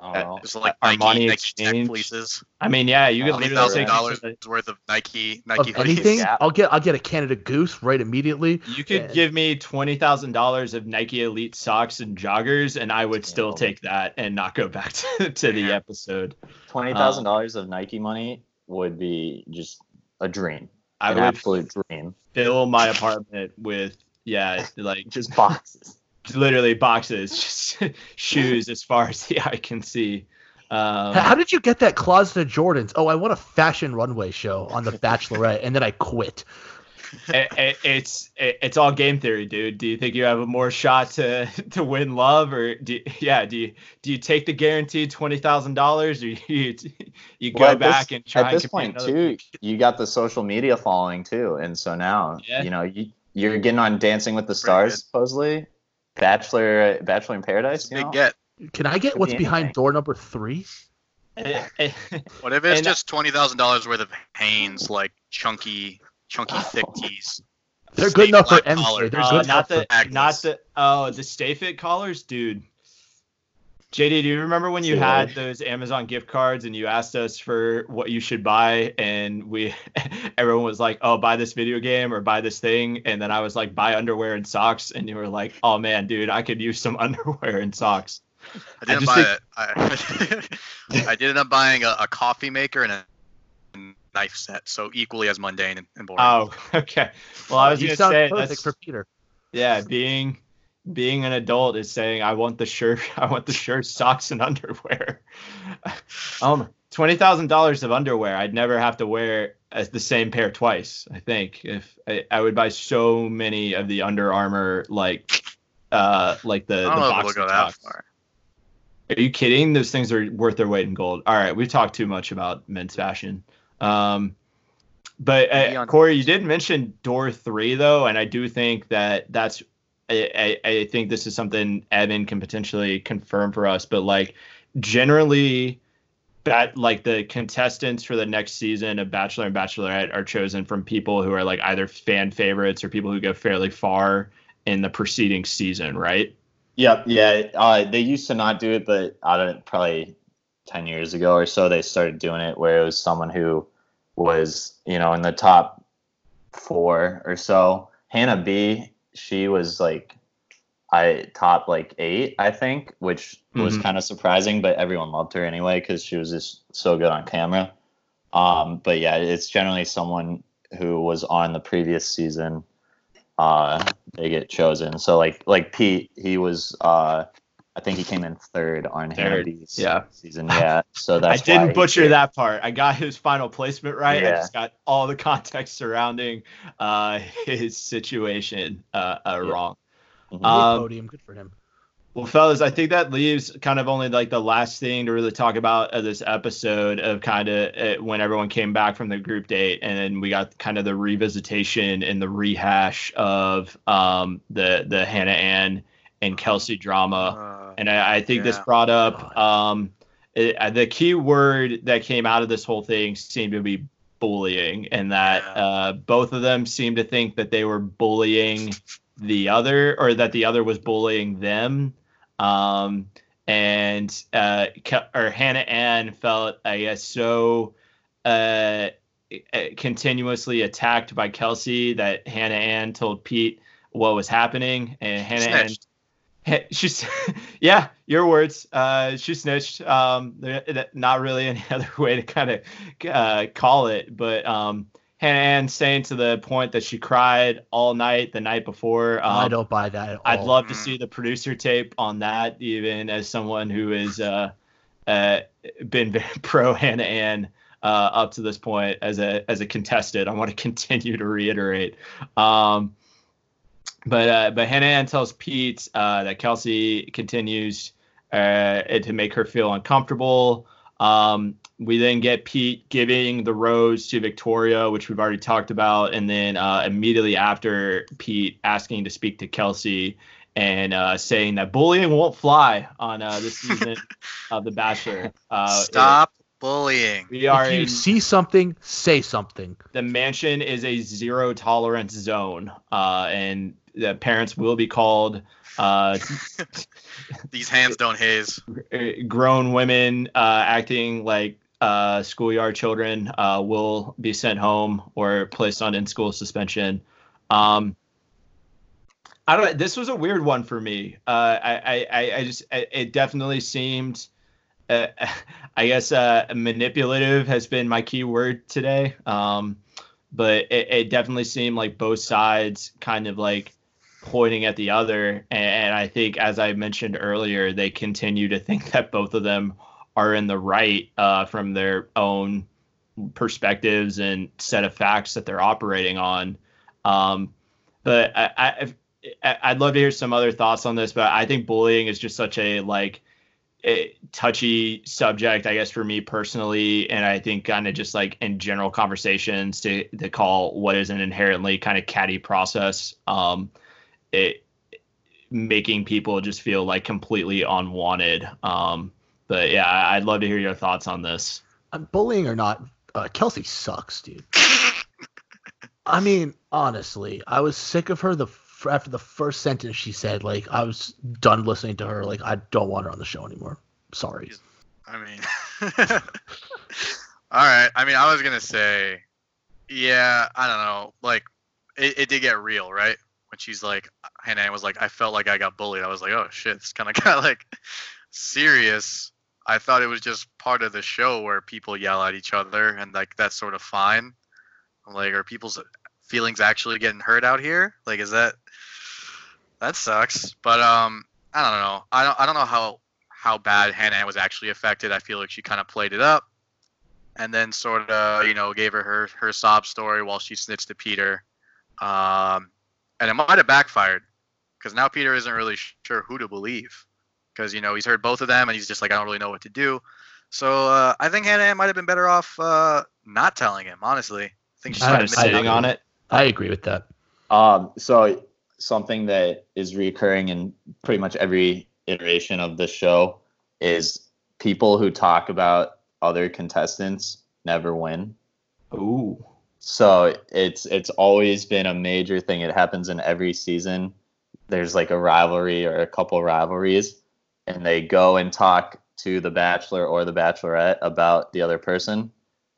Uh, don't know. Just like Armani Nike, Nike tech Exchange. fleeces. I mean yeah, you could Twenty Twenty literally thousand dollars worth of Nike Of Nike hoodies. anything, Yeah. I'll get I'll get a Canada Goose right immediately. you could Yeah. give me twenty thousand dollars of Nike Elite socks and joggers, and I would still take that and not go back to, to the episode. Twenty thousand dollars of Nike money would be just a dream. I an would absolute dream. fill my apartment with yeah, like Just boxes. Literally boxes, just shoes as far as the eye can see. Um, How did you get that closet of Jordans? Oh, I want a fashion runway show on The Bachelorette, and then I quit. it, it- it's it, it's all game theory, dude. Do you think you have a more shot to to win love, or do yeah? Do you do you take the guaranteed twenty thousand dollars, or you you go Well, back this, and try at this compete point another- too you got the social media following too and so now Yeah. you know you you're getting on dancing with the stars supposedly bachelor bachelor in paradise It's a you big know? get. Can I get Could what's be behind anything. door number three? Eh, eh, What if it's And- just twenty thousand dollars worth of Hanes, like chunky, chunky thick tees? They're good enough for Snake-like MC. collar. They're uh, good not enough the for Agnes. not the oh the Stay Fit collars, dude. JD, do you remember when you Sure. had those Amazon gift cards and you asked us for what you should buy and we everyone was like, "Oh, buy this video game or buy this thing." And then I was like, "Buy underwear and socks." And you were like, "Oh man, dude, I could use some underwear and socks." I didn't just buy it. I, I did end up buying a, a coffee maker and a knife set, so equally as mundane and, and boring. Oh, okay. Well, I was you going to sound say perfect that's for Peter. yeah, being being an adult is saying I want the shirt, I want the shirt, socks, and underwear. um, twenty thousand dollars of underwear, I'd never have to wear as the same pair twice. I think if I, I would buy so many of the Under Armour like, uh, like the I the don't know if boxer it'll go that socks. far. Are you kidding? Those things are worth their weight in gold. All right, we've talked too much about men's fashion. Um, but uh, Cory, you did mention door three though, and I do think that that's. I, I, think this is something Evan can potentially confirm for us, but like generally, that like the contestants for the next season of Bachelor and Bachelorette are chosen from people who are like either fan favorites or people who go fairly far in the preceding season, right? Yep, yeah. Uh, they used to not do it, but I don't probably ten years ago or so they started doing it where it was someone who was, you know, in the top four or so. Hannah B, she was like I top like eight, I think, which was Mhm. kind of surprising, but everyone loved her anyway because she was just so good on camera. Um, but yeah, it's generally someone who was on the previous season uh they get chosen. So like like Pete, he was uh I think he came in third on Hannah Third, B's yeah. season. Yeah. So that's. I didn't butcher he- that part. I got his final placement right. Yeah. I just got all the context surrounding uh, his situation uh, uh, Yeah. wrong. Mhm. Um, podium, good for him. Well, fellas, I think that leaves kind of only like the last thing to really talk about of this episode of kind of uh, when everyone came back from the group date, and then we got kind of the revisitation and the rehash of um, the the Hannah Ann and Kelsey drama. Uh, And I, I think this brought up um, it, uh, the key word that came out of this whole thing seemed to be bullying, and that Yeah. uh, both of them seemed to think that they were bullying the other, or that the other was bullying them. Um, and uh, Ke- or Hannah Ann felt, I guess, so uh, uh, continuously attacked by Kelsey that Hannah Ann told Pete what was happening, and Hannah Ann snitched. Hey, she's yeah your words uh she snitched um there- there- not really any other way to kind of uh call it but um hannah ann saying to the point that she cried all night the night before um, I don't buy that at all. i'd love to Mm. see the producer tape on that even as someone who is uh uh been pro hannah ann uh, up to this point as a as a contestant. I want to continue to reiterate. Um, but uh, but Hannah Ann tells Pete uh, that Kelsey continues uh, to make her feel uncomfortable. Um, we then get Pete giving the rose to Victoria, which we've already talked about, and then uh, immediately after Pete asking to speak to Kelsey and uh, saying that bullying won't fly on uh, this season of The Bachelor. Uh, Stop bullying. We are if you in, see something, say something. the mansion is a zero tolerance zone, uh, and the parents will be called. Uh, These hands don't haze. grown women uh, acting like uh, schoolyard children uh, will be sent home or placed on in-school suspension. Um, I don't. This was a weird one for me. Uh, I, I, I just, it definitely seemed. Uh, I guess uh, manipulative has been my key word today. Um, but it, it definitely seemed like both sides kind of like pointing at the other. And, I think, as I mentioned earlier, they continue to think that both of them are in the right uh, from their own perspectives and set of facts that they're operating on. Um, but I, I, I'd love to hear some other thoughts on this. But I think bullying is just such a like a touchy subject, I guess, for me personally, and I think kind of just like in general conversations to to call what is an inherently kind of catty process. Um, it making people just feel like completely unwanted. Um, but yeah, I- I'd love to hear your thoughts on this. Uh, bullying or not, uh, Kelsey sucks, dude. I mean, honestly, I was sick of her the f- after the first sentence she said. Like, I was done listening to her. Like, I don't want her on the show anymore. Sorry. I mean, all right. I mean, I was gonna say, yeah. I don't know. Like, it, it did get real, right? She's like, Hannah Ann was like, I felt like I got bullied. I was like, oh shit, it's kind of got like serious. I thought it was just part of the show where people yell at each other and like that's sort of fine. I'm like, are people's feelings actually getting hurt out here? Like, is that that sucks? But um, I don't know. I don't I don't know how how bad Hannah was actually affected. I feel like she kind of played it up, and then sort of you know gave her her her sob story while she snitched to Peter, um, and it might have backfired because now Peter isn't really sure who to believe because you know he's heard both of them and he's just like I don't really know what to do. So uh, I think Hannah Ann might have been better off uh, not telling him. Honestly, I think she's Kind of sitting on it. I agree with that. Um, so something that is recurring in pretty much every iteration of the show is people who talk about other contestants never win. Ooh. So it's it's always been a major thing. It happens in every season. There's like a rivalry or a couple rivalries, and they go and talk to the bachelor or the bachelorette about the other person,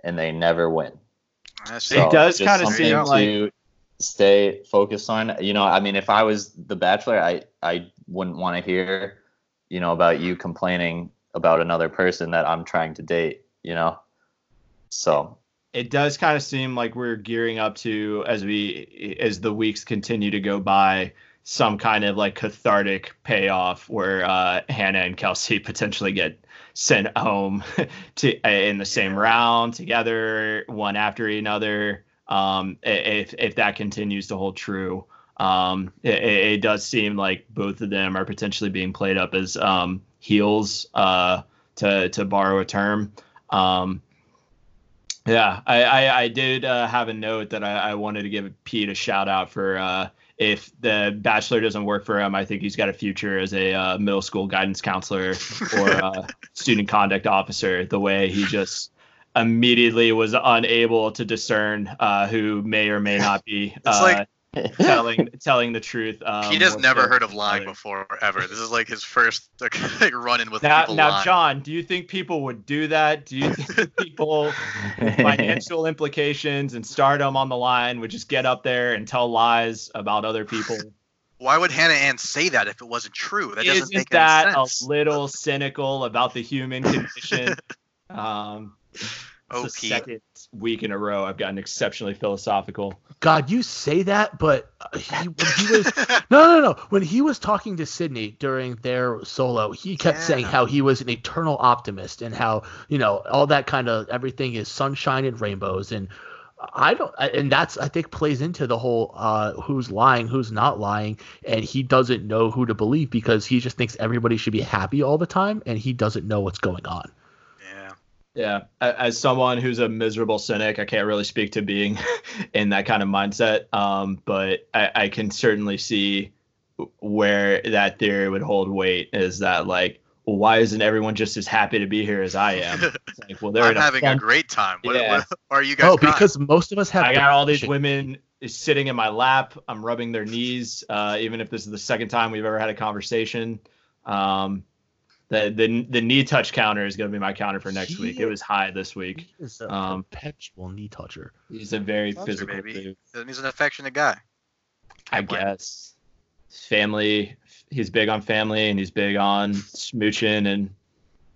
and they never win. That's It does kinda something seem like- to stay focused on. You know, I mean, if I was the bachelor, I I wouldn't want to hear, you know, about you complaining about another person that I'm trying to date. You know, so it does kind of seem like we're gearing up to as we as the weeks continue to go by some kind of like cathartic payoff where uh, Hannah and Kelsey potentially get sent home to in the same round together, one after another. Um, if if that continues to hold true, um, it, it it does seem like both of them are potentially being played up as um, heels, uh, to to borrow a term. Um, yeah, I, I, I did uh, have a note that I, I wanted to give Pete a shout out for uh, if the bachelor doesn't work for him, I think he's got a future as a uh, middle school guidance counselor or uh, student conduct officer. The way he just immediately was unable to discern uh, who may or may not be uh, like- telling telling the truth. Um, has never heard of lying before ever. This is like his first like, run-in with Now, people now, lying. John, do you think people would do that? Do you think people financial implications and stardom on the line would just get up there and tell lies about other people. Why would Hannah Ann say that if it wasn't true? That doesn't Isn't make that sense. a little cynical about the human condition? um, It's the OP. second week in a row I've gotten exceptionally philosophical. God, you say that, but uh, he, when he was no, no, no. When he was talking to Sydney during their solo, he kept saying how he was an eternal optimist and how you know all that kind of everything is sunshine and rainbows and. I don't, and that's I think plays into the whole uh, who's lying, who's not lying, and he doesn't know who to believe because he just thinks everybody should be happy all the time, and he doesn't know what's going on. Yeah. Yeah, as someone who's a miserable cynic, I can't really speak to being in that kind of mindset. Um, but I, I can certainly see where that theory would hold weight. Is that like, well, why isn't everyone just as happy to be here as I am? Like, well, they're I'm a having fun- a great time. What, Yeah. what are you guys? Oh, crying? because most of us have. I got all these depression. women sitting in my lap. I'm rubbing their knees, uh, even if this is the second time we've ever had a conversation. Um, the the the knee touch counter is going to be my counter for next week. It was high this week. He is a Um, perpetual knee toucher. He's a very Toucher, physical baby. dude. he's an affectionate guy. I Can't blame him. guess. Family. He's big on family and he's big on smooching and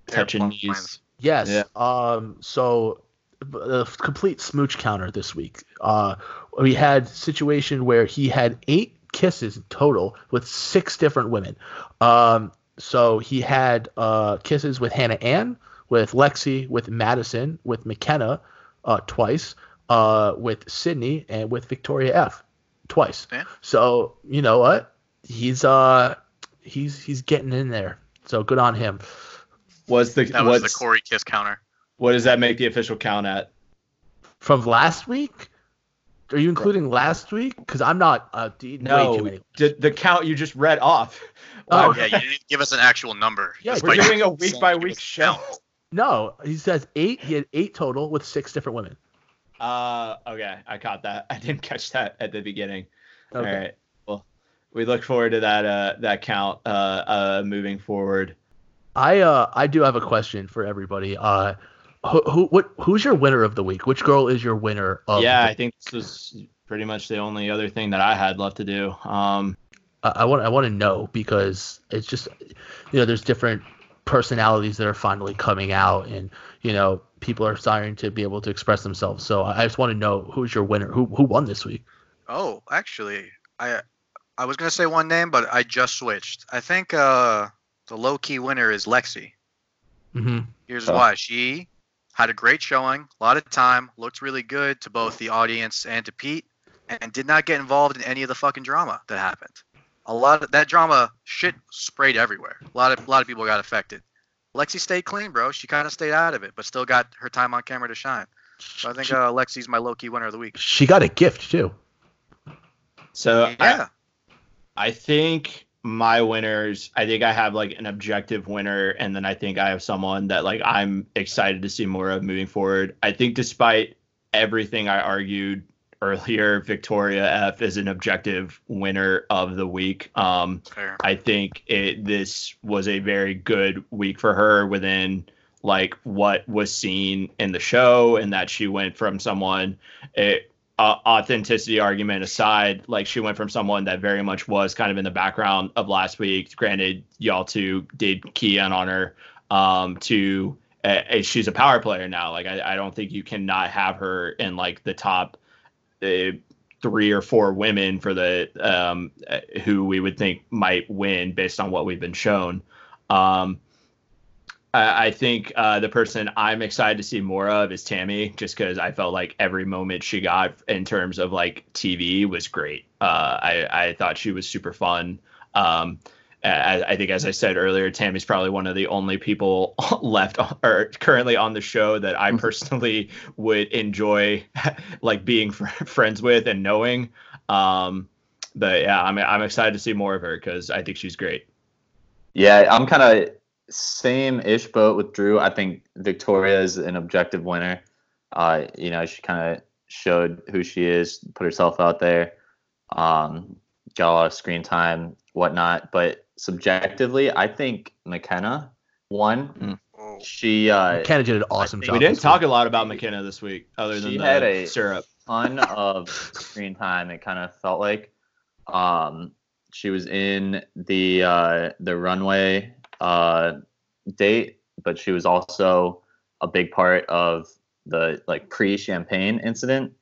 touching knees. Yes. Yeah. Um. So the complete smooch counter this week. Uh, we had situation where he had eight kisses total with six different women. Um. So he had uh kisses with Hannah Ann, with Lexi, with Madison, with Mykenna, uh, twice. Uh, with Sydney and with Victoria F, twice. Yeah. So you know what? He's uh he's he's getting in there. So good on him. What's the That was the Cory kiss counter. what does that make the official count at? From last week? Are you including last week? Because I'm not. Uh, d- way too No, many. the, the count you just read off. Oh, Wow. Yeah, you didn't give us an actual number. Yeah, we're doing a week by week show. No, he says eight. He had eight total with six different women. Uh, okay, I caught that. I didn't catch that at the beginning. Okay. All right. Well, we look forward to that uh that count uh uh moving forward. I uh I do have a question for everybody. Uh, who, who what who's your winner of the week? Which girl is your winner of? yeah, the- I think this was pretty much the only other thing that I had left to do. Um, I, I want I want to know because it's just you know there's different personalities that are finally coming out and you know people are starting to be able to express themselves. So I I just want to know who's your winner. Who who won this week? Oh, actually, I I was gonna say one name, but I just switched. I think uh, the low key winner is Lexi. Mm-hmm. Here's Oh. why. She had a great showing, a lot of time, looked really good to both the audience and to Pete, and did not get involved in any of the fucking drama that happened. A lot of that drama shit sprayed everywhere. A lot of a lot of people got affected. Lexi stayed clean, bro. She kind of stayed out of it, but still got her time on camera to shine. So I think she, uh, Lexi's my low key winner of the week. she got a gift too. so Yeah. I I think my winners. I think I have like an objective winner, and then I think I have someone that like I'm excited to see more of moving forward. I think despite everything I argued earlier, Victoria F is an objective winner of the week. Um, Fair. I think it this was a very good week for her within like what was seen in the show and that she went from someone it, uh, authenticity argument aside like she went from someone that very much was kind of in the background of last week granted y'all two did key in on her um to uh, she's a power player now like I, I don't think you cannot have her in like the top uh, three or four women for the um, uh, who we would think might win based on what we've been shown. Um, I, I think uh, the person I'm excited to see more of is Tammy, just because I felt like every moment she got in terms of like TV was great. Uh, I, I thought she was super fun. Um, I, I think, as I said earlier, Tammy's probably one of the only people left or currently on the show that I personally would enjoy like being fr- friends with and knowing. Um, but yeah, I'm I'm excited to see more of her because I think she's great. Yeah, I'm kind of same ish boat with Drew. I think Victoria is an objective winner. Uh, you know, she kind of showed who she is, put herself out there, um, got a lot of screen time, whatnot. But subjectively, I think Mykenna won. Oh, She uh, Kenna did an awesome job. we didn't talk week. a lot about Mykenna this week, other than She the had a- syrup. ton of screen time. It kind of felt like um, she was in the uh, the runway uh, date, but she was also a big part of the like pre-champagne incident.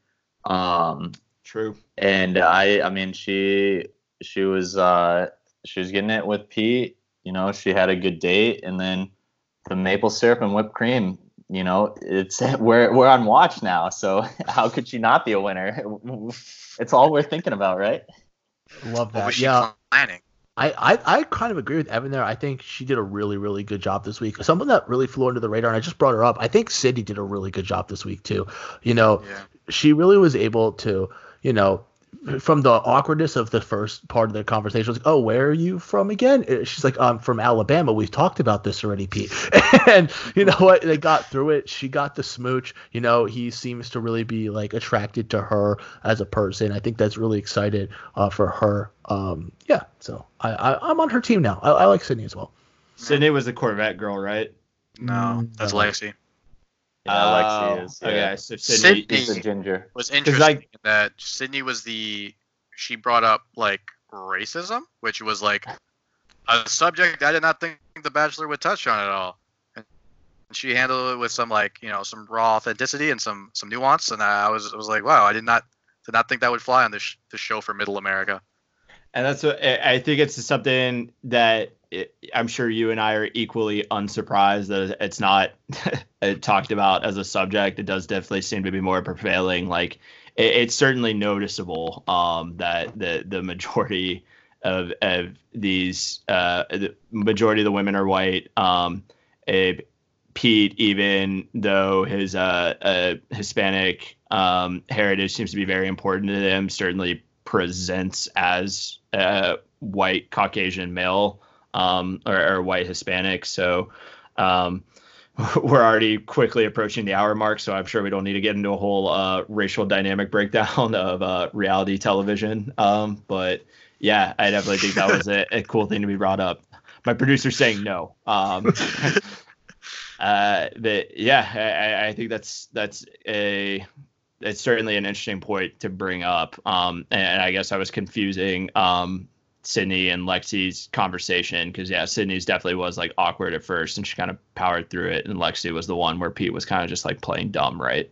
Um, True. and I I mean she she was uh she was getting it with Pete. You know, she had a good date, and then the maple syrup and whipped cream. You know, it's we're we're on watch now. So how could she not be a winner? It's all we're thinking about, right? Love What that. was she Yeah, planning? I, I, I kind of agree with Evan there. I think she did a really, really good job this week. Someone that really flew under the radar, and I just brought her up. I think Sydney did a really good job this week too. You know, Yeah. she really was able to, you know, from the awkwardness of the first part of the conversation, was like, "Oh, where are you from again?" Uh, She's like, "I'm from Alabama. We've talked about this already, Pete." and you know what? They got through it. She got the smooch. You know, he seems to really be like attracted to her as a person. I think that's really excited uh, for her. Um, yeah. So I, I I'm on her team now. I, I like Sydney as well. Sydney was the Corvette girl, right? No, that's no. Lexi. Oh, yeah, Oh, Lexi is. Yeah. Okay, so Sydney. Sydney- She's a ginger. was 'Cause, interesting like- that Sydney was the she brought up like racism, which was like a subject I did not think The Bachelor would touch on at all. And she handled it with some like you know some raw authenticity and some some nuance, and I was I was like, wow, I did not did not think that would fly on this sh- this show for Middle America. And that's what I I think it's something that it, I'm sure you and I are equally unsurprised that it's not uh, talked about as a subject. It does definitely seem to be more prevailing. Like it, it's certainly noticeable um, that the the majority of of these uh, the majority of the women are white. Um, eh, Pete, even though his uh, uh, Hispanic um, heritage seems to be very important to him, certainly presents as a white Caucasian male um, or, or white Hispanic. So um, we're already quickly approaching the hour mark. So I'm sure we don't need to get into a whole uh, racial dynamic breakdown of uh, reality television. Um, but yeah, I definitely think that was a, a cool thing to be brought up. My producer's saying no. Um, uh, but yeah, I, I- I think that's that's a it's certainly an interesting point to bring up. Um, and I guess I was confusing um, Sydney and Lexi's conversation because yeah, Sydney's definitely was like awkward at first, and she kind of powered through it, and Lexi was the one where Pete was kind of just like playing dumb, right?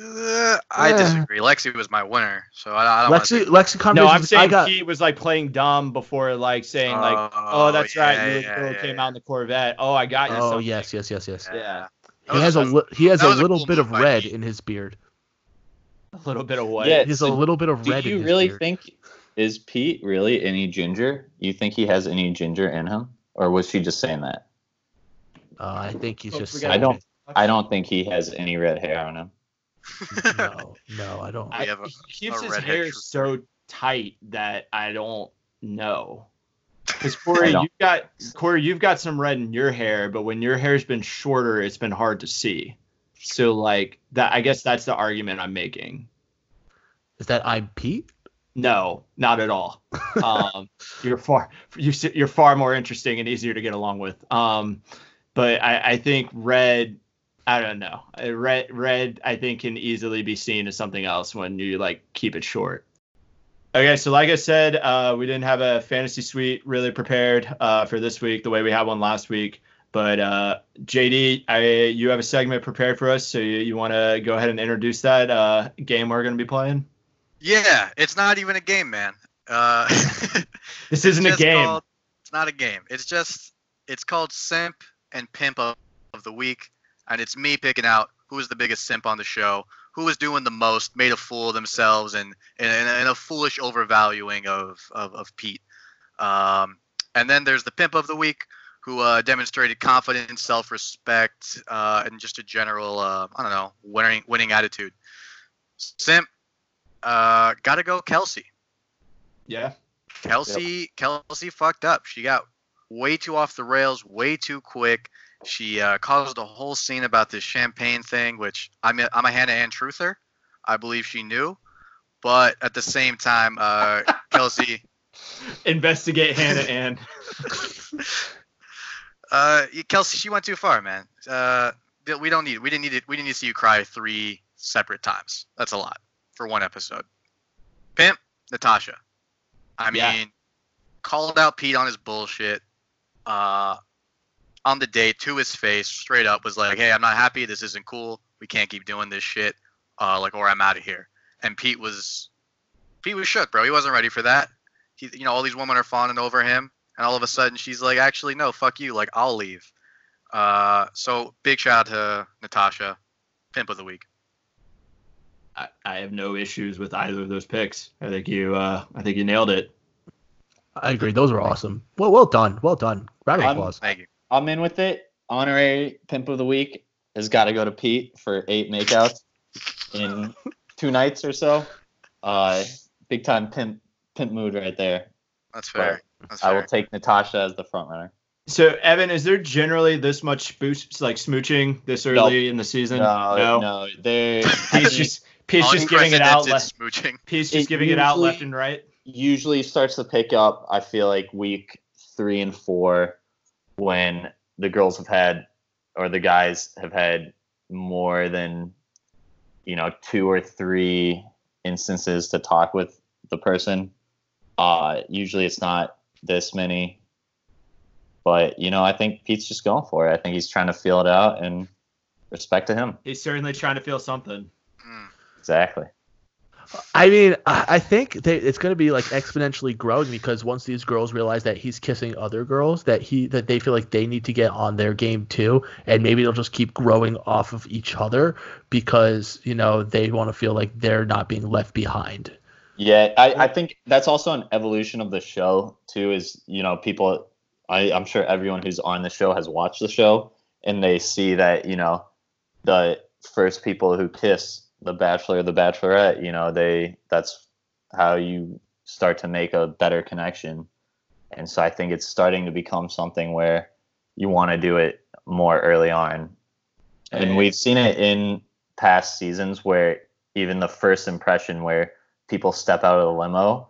Uh, I disagree. Lexi was my winner, so I, I don't. wanna Lexi, say- Lexi No, conversations. I'm saying I got, Pete was like playing dumb before like saying like, Oh, oh, that's yeah, right, you yeah, girl yeah, came yeah. out in the Corvette. Oh, I got you. oh something. yes, yes, yes, yes. Yeah. He was has a li- he has a was a little cool bit of red in his beard. a little bit of what? Yeah, He has so a little bit of Do red. in you his really beard. think is Pete really any ginger? You think he has any ginger in him, or was she just saying that? Uh, I think he's Oh, just. saying I don't. I don't think he has any red hair on him. No, no, I don't. I, have a- he keeps a his hair trooper. so tight that I don't know. Because Cory, you've got Cory, you've got some red in your hair, but when your hair's been shorter, it's been hard to see. So like that, I guess that's the argument I'm making. Is that I'm Pete? No, not at all. Um, you're far you s- you're far more interesting and easier to get along with. Um, but I, I think red. I don't know. Uh, Red red I think can easily be seen as something else when you like keep it short. Okay, so like I said, uh, we didn't have a fantasy suite really prepared uh, for this week the way we had one last week. But uh, JD, I, you have a segment prepared for us, so you, you want to go ahead and introduce that uh, game we're going to be playing? Yeah, it's not even a game, man. Uh, This isn't a game. called- it's not a game. It's just it's called Simp and Pimp of, of the week, and it's me picking out who is the biggest simp on the show, who is doing the most, made a fool of themselves, and and, and a foolish overvaluing of of, of Pete. Um, and then there's the Pimp of the week, who uh, demonstrated confidence, self-respect, uh, and just a general uh, I don't know winning winning attitude. Simp, uh, gotta go Kelsey. Yeah. Kelsey Kelsey fucked up. She got way too off the rails, way too quick. She uh, caused a whole scene about this champagne thing, which I'm a, I'm a Hannah Ann truther. I believe she knew, but at the same time, uh, Kelsey, Investigate Hannah Ann. uh, Kelsey, she went too far, man. Uh, we don't need we didn't need it. We didn't need to see you cry three separate times. That's a lot for one episode. Pimp Natasha. I mean, Yeah. called out Pete on his bullshit. Uh, on the date to his face, straight up, was like, "Hey, I'm not happy. This isn't cool. We can't keep doing this shit. Uh, like, or I'm out of here." And Pete was, Pete was shook, bro. He wasn't ready for that. He, you know, all these women are fawning over him, and all of a sudden she's like, "Actually, no, fuck you. Like, I'll leave." Uh, so big shout out to Natasha, pimp of the week. I, I have no issues with either of those picks. I think you uh, I think you nailed it. I agree. Those were awesome. Well, well done. Well done. Round of I'm- applause. Thank you. I'm in with it. Honorary pimp of the week has got to go to Pete for eight makeouts in two nights or so. Uh, big time pimp pimp mood right there. That's fair. That's I will take Natasha as the front runner. So Evan, is there generally this much spooch, like smooching this early in the season? No, no, they're Pete's just Pete's just giving it out. Unprecedented Le- smooching. Pete's just It giving it out left and right. usually starts to pick up. I feel like week three and four when the girls have had or the guys have had more than you know two or three instances to talk with the person. Uh, usually it's not this many, but you know I think Pete's just going for it. I think he's trying to feel it out and respect to him. He's certainly trying to feel something. Mm. Exactly. I mean, I think they, it's going to be like exponentially growing because once these girls realize that he's kissing other girls, that he that they feel like they need to get on their game too, and maybe they'll just keep growing off of each other because you know they want to feel like they're not being left behind. Yeah, I, I think that's also an evolution of the show too. Is you know people, I I'm sure everyone who's on the show has watched the show and they see that you know the first people who kiss the bachelor or the bachelorette, you know they that's how you start to make a better connection. And so I think it's starting to become something where you want to do it more early on. And we've seen it in past seasons where even the first impression where people step out of the limo,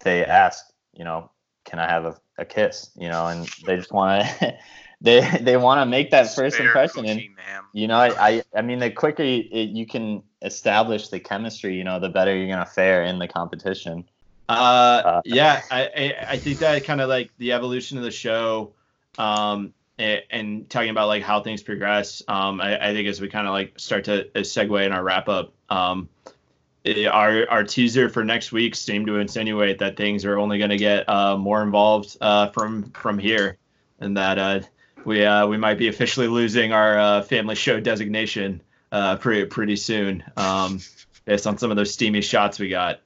they ask, you know, can I have a, a kiss? You know, and they just want to, they they want to make that first Spare impression. And ma'am. you know, I I, I mean, the quicker you, it, you can establish the chemistry, you know, the better you're gonna fare in the competition. Uh, Uh, yeah, I, I, I think that kind of like the evolution of the show, um, and, and talking about like how things progress. Um, I, I think as we kind of like start to uh, segue in our wrap up, um, eh, our our teaser for next week seemed to insinuate that things are only going to get uh, more involved uh, from from here, and that uh, we uh, we might be officially losing our uh, family show designation uh, pretty pretty soon, um, based on some of those steamy shots we got.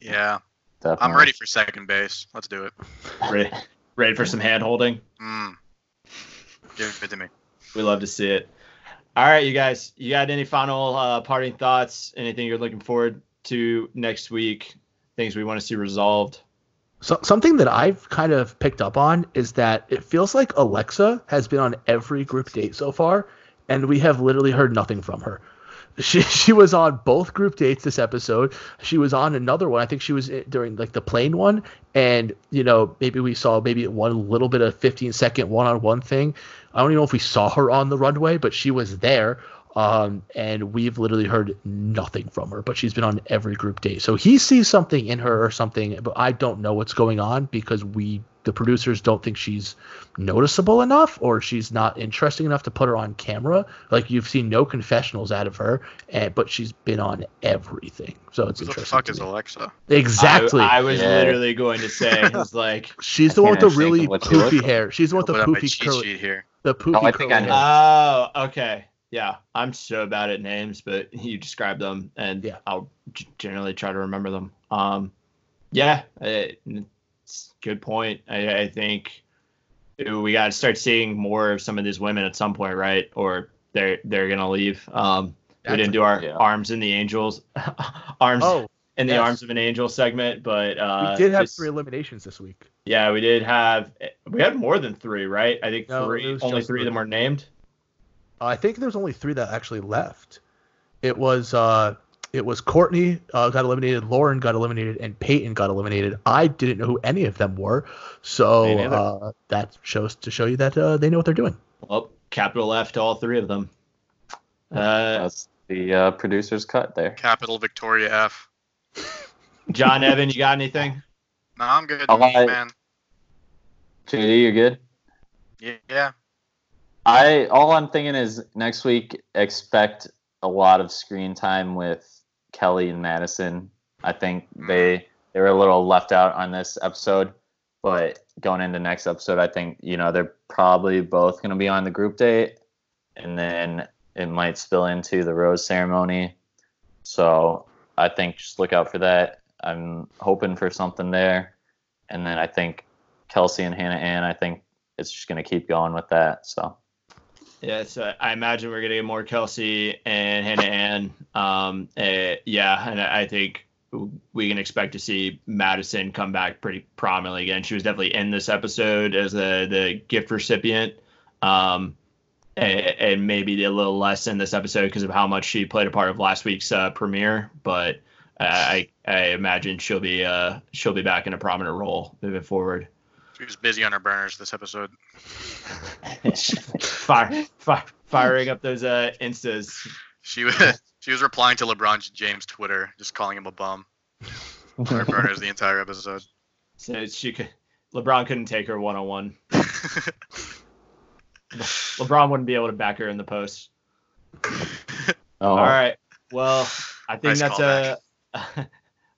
Yeah, Definitely. I'm ready for second base. Let's do it. Ready, ready for some hand holding? Mm. Give it to me. We love to see it. All right, you guys, you got any final uh, parting thoughts? Anything you're looking forward to next week? Things we want to see resolved? So, something that I've kind of picked up on is that it feels like Alexa has been on every group date so far, and we have literally heard nothing from her. She she was on both group dates this episode. She was on another one. I think she was i- during like the plane one, and you know maybe we saw maybe one little bit of 15 second one on one thing. I don't even know if we saw her on the runway, but she was there. Um, and we've literally heard nothing from her, but she's been on every group date. So he sees something in her or something, but I don't know what's going on because we, the producers, don't think she's noticeable enough or she's not interesting enough to put her on camera. Like you've seen no confessionals out of her, and but she's been on everything. So it's Who the interesting. fuck is me. Alexa? Exactly. I, I was Yeah. literally going to say, it's like, she's the one with the really what she looks poofy hair. She's the one with the poofy curly, sheet here. the poofy I think I curly know. hair. oh, okay, yeah. I'm so bad at names, but you describe them, and Yeah. I'll generally try to remember them. Um, yeah, it, it's good point. I, I think we got to start seeing more of some of these women at some point, right? Or they're they're gonna leave. Um, we didn't do our yeah. arms in the angels, arms Oh, in the yes. arms of an angel segment, but uh, we did have this- three eliminations this week. Yeah, we did have. We had more than three, right? I think No, three. Only just three of them three. were named. I think there's only three that actually left. It was uh, it was Courtney uh, got eliminated, Lauren got eliminated, and Peyton got eliminated. I didn't know who any of them were, so neither. uh, that shows to show you that uh, they know what they're doing. Well, capital F to all three of them. Uh, That's the uh, producer's cut there. Capital Victoria F. John Evan, you got anything? No, I'm good, All right. man. JD, you're good. Yeah, yeah. I all I'm thinking is next week expect a lot of screen time with Kelley and Madison. I think mm. they they were a little left out on this episode, but going into next episode, I think you know they're probably both going to be on the group date, and then it might spill into the rose ceremony. So I think just look out for that. I'm hoping for something there, and then I think Kelsey and Hannah Ann. I think it's just going to keep going with that. So. Yeah, so I imagine we're gonna get more Kelsey and Hannah Ann. Um, uh, yeah, and I think we can expect to see Madison come back pretty prominently again. She was definitely in this episode as the the gift recipient, um, and, and maybe a little less in this episode because of how much she played a part of last week's uh, premiere. But I I imagine she'll be uh she'll be back in a prominent role moving forward. She was busy on her burners this episode. fire, fire, firing up those uh, instas. She was she was replying to LeBron James Twitter, just calling him a bum. on her burners the entire episode. So she could. LeBron couldn't take her one on one. LeBron wouldn't be able to back her in the post. Oh, All right. Well, I think Nice that's a.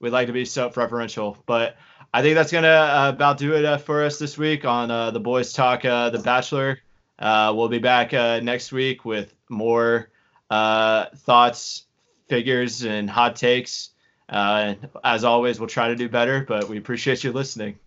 we'd like to be so preferential, but I think that's gonna uh, about do it uh, for us this week on uh, the Boys Talk, uh, The Bachelor. Uh, we'll be back uh, next week with more thoughts, figures, and hot takes. As always, we'll try to do better, but we appreciate you listening.